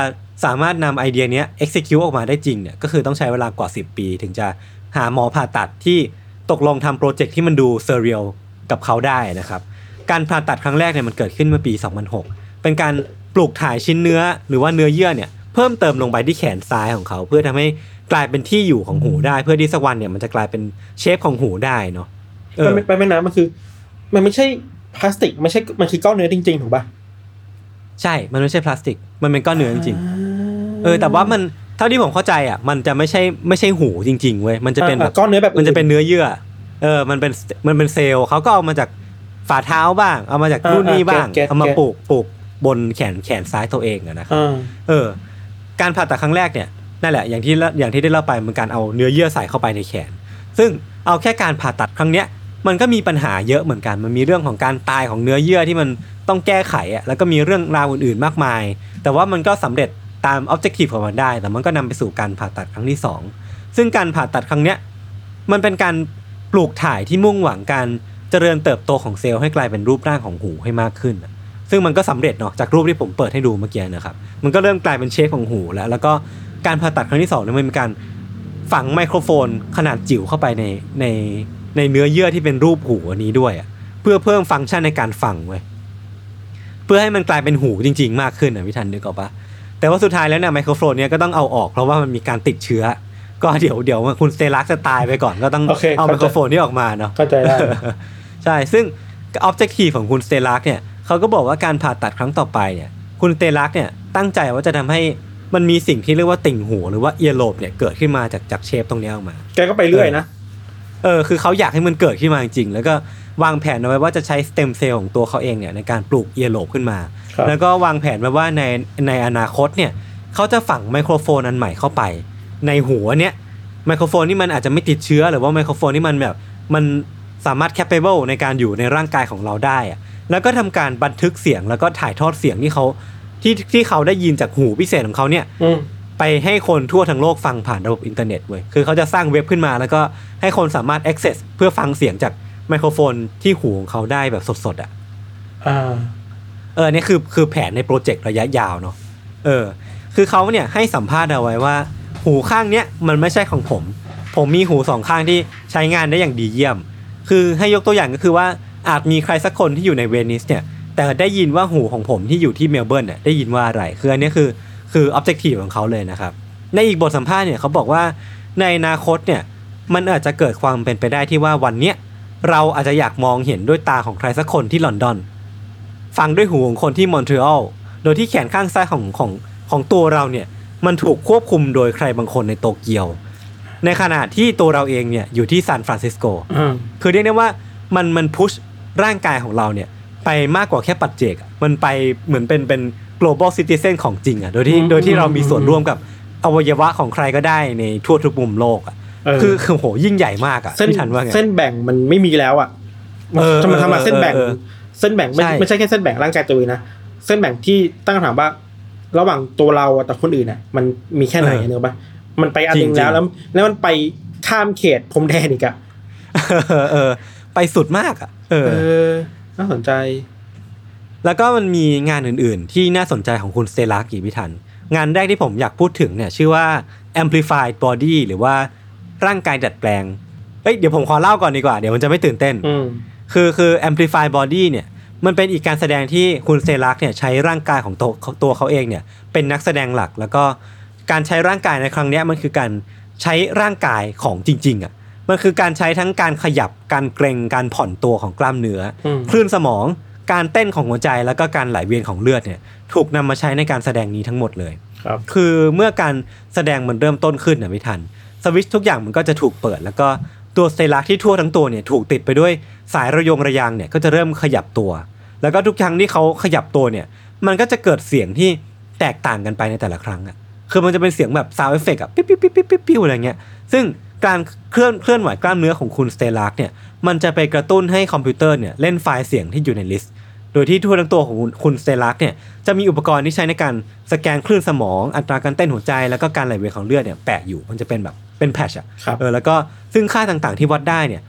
สามารถนำไอเดียเนี้ย execute ออกมาได้จริงเนี่ยก็คือต้องใช้เวลากว่า 10 ปี ถึงจะหาหมอผ่าตัดที่ตกลงทำโปรเจกต์ที่มันดู surrealกับเขาได้นะครับ การผ่าตัดครั้งแรกเนี่ยมันเกิดขึ้นเมื่อปี 2006 เป็นการปลูกถ่ายชิ้นเนื้อหรือว่าเนื้อเยื่อเนี่ยเพิ่มเติมลงไปที่แขนซ้ายของเขา เพื่อทำให้กลายเป็นที่อยู่ของหูได้ เพื่อที่สักวันเนี่ยมันจะกลายเป็นเชฟของหูได้เนาะเอมันอไม่ไปไม่นะมันคือ มันไม่ใช่พลาสติกไม่ใช่มันคือก้อนเนื้อจริง ๆ ถูกป่ะใช่ มันไม่ใช่พลาสติก มันเป็นก้อนเนื้อจริงๆเออ แต่ว่ามันเท่าที่ผมเข้าใจอะ มันจะไม่ใช่ไม่ใช่หูจริง ๆเว้ย มันจะเป็นแบบก้อนเนื้อแบบ มันจะเป็นเนื้อเยื่อ เออ มันเป็นมันเป็นเซลล์เขาก็เอามาจากฝ่าเท้าบ้าง เอามาจากนู่นนี่บ้าง เอามาปลูกปลูกบนแขนแขนซ้ายตัวเองอะนะครับอ่าเออ การผ่าตัดครั้งแรกเนี่ยนั่นแหละอย่างที่อย่างที่ได้เล่าไปมันการเอาเนื้อเยื่อใส่เข้าไปในแขน ซึ่งเอาแค่การผ่าตัดครั้งเนี้ย มันก็มีปัญหาเยอะเหมือนกัน มันมีเรื่องของการตายของเนื้อเยื่อที่มันต้องแก้ไขอะแล้วก็มีเรื่องราวอื่นๆมากมาย แต่ว่ามันก็สำเร็จตามออบเจกตีฟของมันได้ แต่มันก็นำไปสู่การผ่าตัดครั้งที่สองซึ่งการผ่าตัดครั้งเนี้ยมันเป็นการปลูกถ่ายที่มุ่งหวังการเจริญเติบโตของเซลล์ให้กลายเป็นรูปร่างของหูให้มากขึ้น ซึ่งมันก็สำเร็จเนาะจากรูปที่ผมเปิดให้ดูเมื่อกี้นะครับ มันก็เริ่มกลายเป็นเชฟของหูแล้ว แล้วก็การผ่าตัดครั้งที่สองเนี่ยมันเป็นการฝังไมโครโฟนขนาดจิ๋วเข้าไปในใน ในเนื้อเยื่อที่เป็นรูปหูอันนี้ด้วยอะเพื่อเพิ่มฟังก์ชันในการฟังเว้ยเพื่อให้มันกลายเป็นหูจริง ๆ มากขึ้นนะพี่ทันนึกออกปะแต่ว่าสุดท้ายแล้วเนี่ยไมโครโฟนเนี่ยก็ต้องเอาออกเพราะว่ามันมีการติดเชื้อ ก็เดี๋ยวเดี๋ยวคุณสเตลักจะตายไปก่อนก็ต้องโอเคเอาไมเข้าใจโครโฟนนี้ออกมาเนาะเข้าใจได้ใช่ซึ่ง objective ของคุณสเตลักเนี่ยเขาก็บอกว่าการผ่าตัดครั้งต่อไปเนี่ย คุณสเตลักเนี่ยตั้งใจว่าจะทำให้มันมีสิ่งที่เรียกว่าติ่งหูหรือว่า earlobe เนี่ยเกิดขึ้นมาจากจาก shape ตรงเนี้ยออกมา แกก็ไปเรื่อยนะ เออคือเขาอยากให้มันเกิดขึ้นมาจริงๆแล้วก็วางแผนเอาไว้ว่าจะใช้สเต็มเซลล์ของตัวเขาเองเนี่ยในการปลูก earlobe ขึ้นมาครับแล้วก็วางแผนไว้ว่าในในอนาคตเนี่ยเขาจะฝังไมโครโฟนอันใหม่เข้าไป ในหูเนี่ยไมโครโฟนที่มันอาจจะไม่ติดเชื้อ หรือว่าไมโครโฟนที่มันแบบมันสามารถ capable ในการอยู่ในร่างกายของเราได้อะแล้วก็ทำการบันทึกเสียงแล้วก็ถ่ายทอดเสียงที่เขาที่ที่เขาได้ยินจากหูพิเศษของเขาเนี่ยอืม ไปให้คนทั่วทั้งโลกฟังผ่านระบบอินเทอร์เน็ตเว้ยคือเขาจะสร้างเว็บขึ้นมาแล้วก็ให้คนสามารถ access เพื่อฟังเสียงจากไมโครโฟนที่หูของเขาได้แบบสดๆอะอ่าเออเนี่ยคือคือแผนในโปรเจกต์ระยะยาวเนาะเออ คือเขาเนี่ยให้สัมภาษณ์เอาไว้ว่า หูข้างเนี้ยมันไม่ใช่ของผม ผมมีหูสองข้างที่ใช้งานได้อย่างดีเยี่ยม คือให้ยกตัวอย่างก็คือว่าอาจมีใครสักคนที่อยู่ในเวนิสเนี่ยแต่ได้ยินว่าหูของผมที่อยู่ที่เมลเบิร์นเนี่ยได้ยินว่าอะไรคืออันเนี้ยคือ คือ objective ของเขาเลยนะครับ ในอีกบทสัมภาษณ์เนี่ยเขาบอกว่าในอนาคตเนี่ยมันอาจจะเกิดความเป็นไปได้ที่ว่าวันเนี้ยเราอาจจะอยากมองเห็นด้วยตาของใครสักคนที่ลอนดอน ฟังด้วยหูของคนที่มอนทรีออลโดยที่แขนข้างซ้ายของของของตัวเราเนี่ยมันถูกควบคุมโดยใครบางคนในโตเกียว ในขณะที่ตัวเราเองเนี่ยอยู่ที่ซานฟรานซิสโกอ่าคือเรียกได้ว่ามันมันพุชร่างกายของเราเนี่ยไปมากกว่าแค่ปัจเจกอะมันไปเหมือนเป็นเป็น global citizen ของจริงอะโดยที่โดยที่เรามีส่วนร่วมกับอวัยวะของใครก็ได้ในทั่วทุกมุมโลกอะเออคือคือโหยิ่งใหญ่มากอะเส้นพี่ทันว่าไงเส้นแบ่งมันไม่มีแล้วอะเออจะมาทำมาเส้นแบ่งเออเออเส้นแบ่งไม่ใช่ไม่ใช่แค่เส้นแบ่งร่างกายตัวเองนะเส้นแบ่งที่ตั้งคำถามว่า ระหว่างตัวเราอะกับคนอื่นอะ มันมีแค่ไหนเนอะปะมันไปอันหนึงแล้วแล้ว แล้วมันไปข้ามเขตพรมแดนอีกอะเออเออไปสุดมากอะ เออเออน่าสนใจ แล้วก็มันมีงานอื่นๆ ที่น่าสนใจของคุณสเตลากีพิทัน งานแรกที่ผมอยากพูดถึงเนี่ยชื่อว่า amplified body หรือว่าร่างกายดัดแปลงเอ้ยเดี๋ยวผมขอเล่าก่อนดีกว่า เดี๋ยวมันจะไม่ตื่นเต้นอืมคือคือ amplify body เนี่ยมันเป็นอีกการแสดงที่คุณเซลักเนี่ยใช้ร่างกายของตัวตัวเขาเองเนี่ยเป็นนักแสดงหลัก แล้วก็การใช้ร่างกายในครั้งเนี้ยมันคือการใช้ร่างกายของจริงๆอะมันคือการใช้ทั้งการขยับการเกรงการผ่อนตัวของกล้ามเนื้ออมคลื่นสมอง การเต้นของหัวใจแล้วก็การไหลเวียนของเลือดเนี่ยถูกนำมาใช้ในการแสดงนี้ทั้งหมดเลยครับคือเมื่อการแสดงมันเริ่มต้นขึ้นนะไม่ทันสวิตช์ทุกอย่างมันก็จะถูกเปิด แล้วก็ตัวสเตลักที่ทั่วทั้งตัวเนี่ยถูกติดไปด้วยสายระยงระยางเนี่ยก็จะเริ่มขยับตัว แล้วก็ทุกครั้งที่เขาขยับตัวเนี่ยมันก็จะเกิดเสียงที่แตกต่างกันไปในแต่ละครั้งอะคือมันจะเป็นเสียงแบบ sound effect อะปิ๊บปิ๊บปิ๊บปิ๊บปิ๊บปิ๊บอะไรเงี้ยซึ่งการเคลื่อนเคลื่อนไหวกล้ามเนื้อของคุณสเตลักเนี่ย มันจะไปกระตุ้นให้คอมพิวเตอร์เนี่ยเล่นไฟล์เสียงที่อยู่ใน list โดยที่ทั่วทั้งตัวของคุณสเตลักเนี่ยจะมีอุปกรณ์ที่ใช้ในการสแกนคลื่นสมองอัตราการเต้นหัวใจ แล้วก็การไหลเวียนของเลือดเนี่ยแปะอยู่มันจะเป็นแบบเป็น patch อะครับเออแล้วก็ซึ่งค่าต่างๆที่วัดได้เนี่ย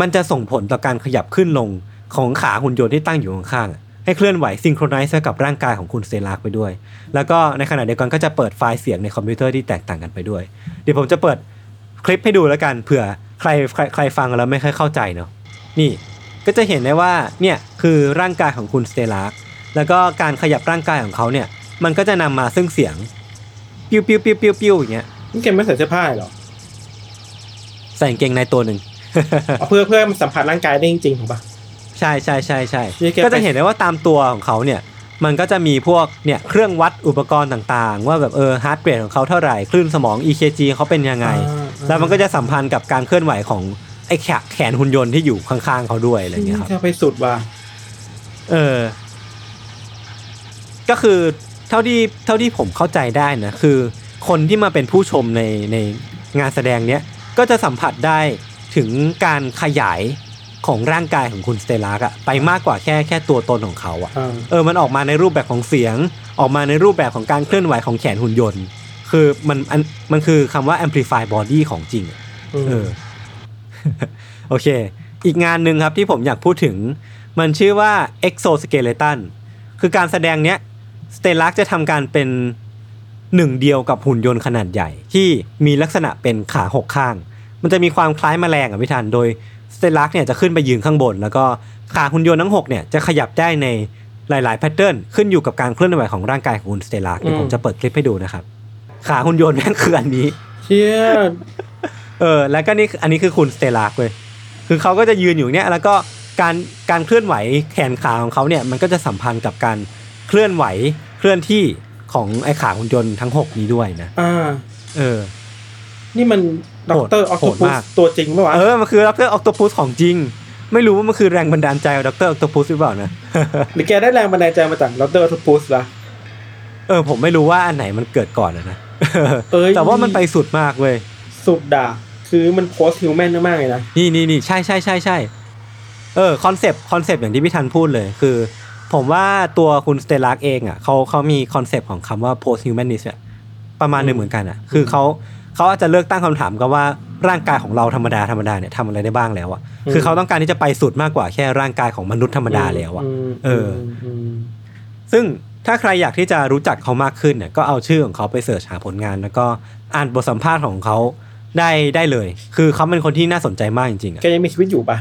มันจะส่งผลต่อการขยับขึ้นลงของขาหุ่นยนต์ที่ตั้งอยู่ข้างๆให้เคลื่อนไหว synchronize กับร่างกายของคุณสเตลักไปด้วย แล้วก็ในขณะเดียวกันก็จะเปิดไฟล์เสียงในคอมพิวเตอร์ที่แตกต่างกันไปด้วย เดี๋ยวผมจะเปิดคลิปให้ดูแล้วกันเผื่อ ใครใครใครฟังแล้วไม่ค่อยเข้าใจเนาะนี่ก็จะเห็นได้ว่าเนี่ยคือร่างกายของคุณสเตลักแล้วก็การขยับร่างกายของเขาเนี่ย มันก็จะนำมาซึ่งเสียง ปิ้วปิ้วปิ้วปิ้วปิ้วอย่างเงี้ยนี่แกไม่ใส่เสื้อผ้าเหรอใส่กางเกงในตัวหนึ่งเอาเพื่อเพื่อมันสัมผัสร่างกายได้จริงๆถูกปะใช่ใช่ใช่ใช่นี่แกก็จะเห็นได้ว่าตามตัวของเขาเนี่ย มันก็จะมีพวกเนี่ยเครื่องวัดอุปกรณ์ต่างๆ ว่าแบบเออ heart rate ของเขาเท่าไหร่คลื่นสมอง EKG เขาเป็นยังไงอ่า แล้วมันก็จะสัมพันธ์กับการเคลื่อนไหวของไอ้แขนแขนหุ่นยนต์ที่อยู่ข้างๆเขาด้วยอะไรอย่างเงี้ยครับจะไปสุดว่ะเออ ก็คือเท่าที่เท่าที่ผมเข้าใจได้นะคือ คนที่มาเป็นผู้ชมในในงานแสดงเนี้ยก็จะสัมผัสได้ถึงการขยายของร่างกายของคุณสเตลักอะไปมากกว่าแค่แค่ตัวตนของเขาอะอ่าเออมันออกมาในรูปแบบของเสียง ออกมาในรูปแบบของการเคลื่อนไหวของแขนหุ่นยนต์ คือมันอันมันคือคำว่า amplify body ของจริงอะเออโอเค อีกงานหนึ่งครับที่ผมอยากพูดถึง มันชื่อว่า exoskeleton คือการแสดงเนี้ยสเตลักจะทำการเป็นหนึ่งเดียวกับหุ่นยนต์ขนาดใหญ่ ที่มีลักษณะเป็นขาหกข้าง มันจะมีความคล้ายแมลงอะพี่ทันโดยสเตลักเนี่ยจะขึ้นไปยืนข้างบน แล้วก็ขาหุ่นยนต์ทั้งหกเนี่ยจะขยับได้ในหลาย ๆ แพทเทิร์นขึ้นอยู่กับการเคลื่อนไหวของร่างกายของคุณสเตลักเดี๋ยวผมจะเปิดคลิปให้ดูนะครับ ขาหุ่นยนต์แม่งคืออันนี้เชี่ยเออ แล้วก็นี่อันนี้คือคุณสเตลาร์กเว้ยคือเขาก็จะยืนอยู่เนี่ยแล้วก็การการเคลื่อนไหวแขนขาของเขาเนี่ยมันก็จะสัมพันธ์กับการเคลื่อนไหวเคลื่อนที่ของไอ้ขาหุ่นยนต์ทั้ง6นี้ด้วยนะอ่าเออ นี่มัน Doctor Octopus มากตัวจริงปะวะเออมันคือ Doctor Octopus ของจริง ไม่รู้ว่ามันคือแรงบันดาลใจของ Dr. Octopus หรือเปล่านะหรือแกได้แรงบันดาลใจมาจาก Doctor Octopus ละเออผมไม่รู้ว่าอันไหนมันเกิดก่อนอะนะเอ้ย แต่ว่ามันไปสุดมากเว้ย สุดอะคือมัน posthuman มากๆเลยนะ นี่นี่นี่ใช่ใช่ใช่ใช่เออคอนเซปต์คอนเซปต์อย่างที่พี่ทันพูดเลยคือ ผมว่าตัวคุณ Stelarc เองอะเขาเขามีคอนเซปต์ของคำว่า post humanist อะประมาณหนึ่งเหมือนกันอะ คือเขาเขาอาจจะเลิกตั้งคำถามกับว่าร่างกายของเราธรรมดาธรรมดาเนี่ยทำอะไรได้บ้างแล้วอะคือเขาต้องการที่จะไปสุดมากกว่าแค่ร่างกายของมนุษย์ธรรมดาแล้วอะมเออมซึ่ง ถ้าใครอยากที่จะรู้จักเขามากขึ้นเนี่ยก็เอาชื่อของเขาไปเสิร์ชหาผลงาน แล้วก็อ่านบทสัมภาษณ์ของเขาได้ได้เลย คือเขาเป็นคนที่น่าสนใจมากจริงๆอะแกยังมีชีวิตอยู่ปะ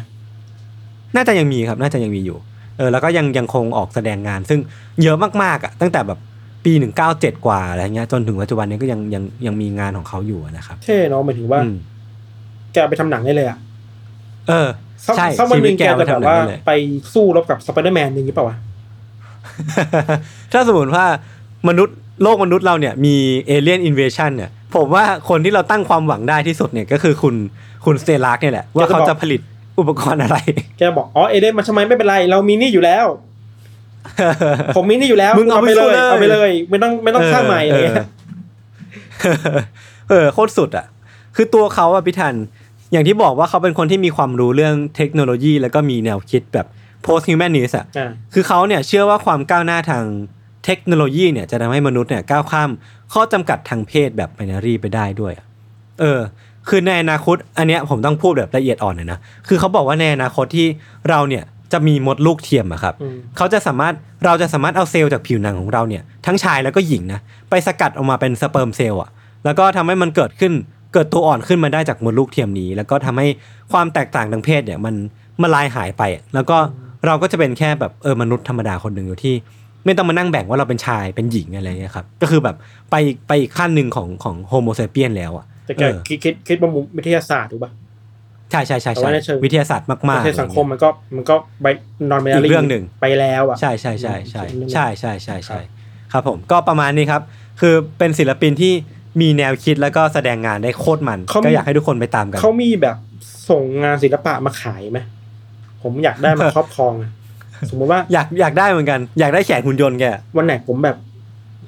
น่าจะยังมีครับ น่าจะยังมีอยู่ เออ แล้วก็ยังยังคงออกแสดงงาน ซึ่งเยอะมากๆอะตั้งแต่แบบปีหนึ่งเก้าเจ็ดกว่าอะไรเงี้ย จนถึงปัจจุบันนี้ก็ยังยังยังมีงานของเขาอยู่อะนะครับเท่เนาะหมายถึงว่าอืมแกเอาไปทำหนังได้เลยอะเออสักใช่สักวันหนึ่งชีแกวิตจะแกแบบว่าไปทำหนังได้เลยไปสู้รบกับสไปเดอร์แมนอย่างนี้เปล่าวะ ถ้าสมมติว่ามนุษย์โลกมนุษย์เราเนี่ยมี alien invasion เนี่ยผมว่าคนที่เราตั้งความหวังได้ที่สุดเนี่ยก็คือคุณคุณ Stelarc เนี่ยแหละ ว่าเขาจะผลิตอุปกรณ์อะไร แกบอก อ๋อ เอเลียนมาทำไมไม่เป็นไร เรามีนี่อยู่แล้ว ผมมีนี่อยู่แล้วมึงเอาไปไปเลสู้ยเลยเอาไปเลย ไม่ต้องไม่ต้องสร้างใหม่อะไรเงี้ยเออเออโคตรสุดอะ คือตัวเขาอะพิธัน อย่างที่บอกว่าเขาเป็นคนที่มีความรู้เรื่องเทคโนโลยี แล้วก็มีแนวคิดแบบ post humanist อะอ่าคือเขาเนี่ยเชื่อว่าความก้าวหน้าทางเทคโนโลยีเนี่ยจะทำให้มนุษย์เนี่ยก้าวข้ามข้อจำกัดทางเพศแบบ binary ไปได้ด้วยอะเออ คือในอนาคต อันเนี้ยผมต้องพูดแบบละเอียดอ่อนหน่อยนะ คือเขาบอกว่าในอนาคตที่เราเนี่ยจะมีมดลูกเทียมอะครับอืมเขาจะสามารถเราจะสามารถเอาเซลล์จากผิวหนังของเราเนี่ยทั้งชายแล้วก็หญิงนะไปสกัดออกมาเป็น sperm cell อะแล้วก็ทำให้มันเกิดขึ้นเกิดตัวอ่อนขึ้นมาได้จากมดลูกเทียมนี้ แล้วก็ทำให้ความแตกต่างทางเพศเนี่ยมันมันละลายหายไปอะแล้วก็ เราก็จะเป็นแค่แบบเออมนุษย์ธรรมดาคนหนึ่งอยู่ที่ ไม่ต้องมานั่งแบ่งว่าเราเป็นชายเป็นหญิงอะไรเงี้ยครับก็คือแบบไปไปอีกขั้นหนึ่งของของ Homo sapiens แล้วอะแต่แกเออคิดคิดคิดว่ามุมวิทยาศาสตร์ถูกป่ะใช่ใช่ใช่แต่ใช่ว่าในเชิงวิทยาศาสตร์มากๆในสังคมมันก็มันก็ไปนอนไปอีกเรื่องหนึ่งไปแล้วอะใช่ใช่ใช่ใช่อืมใช่ใช่ใช่ใช่ครับผมก็ประมาณนี้ครับ คือเป็นศิลปินที่มีแนวคิดแล้วก็แสดงงานได้โคตรมันเขามีก็อยากให้ทุกคนไปตามกันเขามีแบบส่งงานศิลปะมาขายไหม ผมอยากได้มาครอบครองอะสมมติว่าอยากอยากได้เหมือนกัน อยากได้แขนหุ่นยนต์แกวันไหนผมแบบ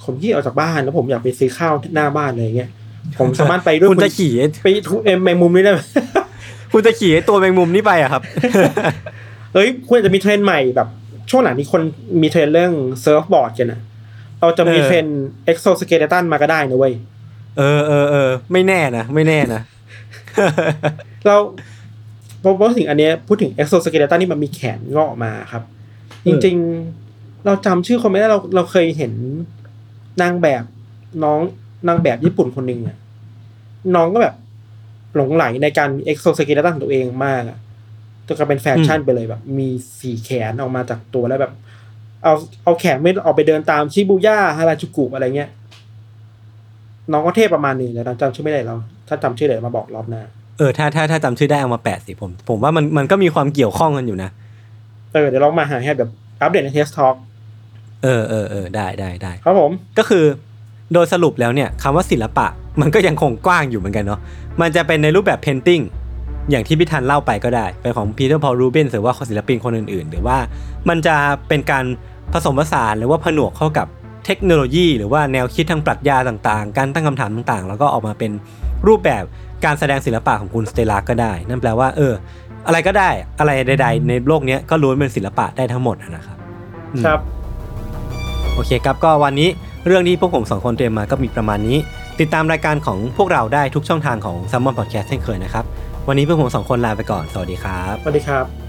ผมที่ออกจากบ้านแล้วผมอยากไปซื้อข้าวหน้าบ้านอะไรเงี้ยผมสามารถไปด้วยคุณจะขี่ไปทุเอ็มแมงมุมนี้ได้ไหมคุณจะขี่ไอ้ตัวแมงมุมนี่ไปอะครับเอ้ยควรจะมีเทรนด์ใหม่แบบ ช่วงหลังนี้คนมีเทรนด์เรื่อง surfboard กันอะเราจะมีเออเทรนด์ exoskeleton มาก็ได้นะเว้ยเออเออเออไม่แน่นะไม่แน่นะเรา พอพูดถึงอันเนี้ยพูดถึง exoskeleton ที่มันมีแขนงอกออกมาครับ จริงๆ เราจำชื่อคนไม่ได้เราเราเคยเห็นนางแบบน้องนางแบบญี่ปุ่นคนหนึ่งอะน้องก็แบบหลงไหลในการ exoskeleton ของตัวเองมากอะจนกลายเป็นแฟชั่นไปเลยแบบ มีสี่แขนออกมาจากตัวแล้วแบบ เอาเอาแขนไม่ออกไปเดินตามชิบูย่าฮาราจูกุอะไรเงี้ยน้องก็เทพประมาณนึงแต่เราจำชื่อไม่ได้แล้วถ้าจำชื่อได้มาบอกรอบหน้า เออถ้าถ้าถ้าจำชื่อได้เอามาแปะสิผม ผมว่ามันมันก็มีความเกี่ยวข้องกันอยู่นะ เออเดี๋ยวลองมาหาให้แบบอัปเดตในเทสทอ l k เออเออเออได้ได้ได้ครับผมก็คือโดยสรุปแล้วเนี่ยคำว่าศิลปะมันก็ยังคงกว้างอยู่เหมือนกันเนาะมันจะเป็นในรูปแบบเพนติ n งอย่างที่พี่ทันเล่าไปก็ได้เป็นของ Peter Paul Rubens หรือว่าศิลปินคนอื่นๆ หรือว่ามันจะเป็นการผสมผสานหรือว่าผนวกเข้ากับเทคโนโลยี หรือว่าแนวคิดทางปรัชญาต่างๆ การตั้งคำถามต่างๆ แล้วก็ออกมาเป็นรูปแบบ การแสดงศิลปะของคุณ Stelarc ก็ได้ นั่นแปลว่า เออ อะไรก็ได้อะไรใด ๆ ในโลกเนี้ยก็ล้วนเป็นศิลปะได้ทั้งหมดนะครับอืมครับ โอเคครับก็วันนี้เรื่องที่พวกผมสองคนเตรียมมาก็มีประมาณนี้ ติดตามรายการของพวกเราได้ทุกช่องทางของ s ซ m m o n Podcast เช่นเคยนะครับ วันนี้พวกผมสองคนลาไปก่อน สวัสดีครับ สวัสดีครับ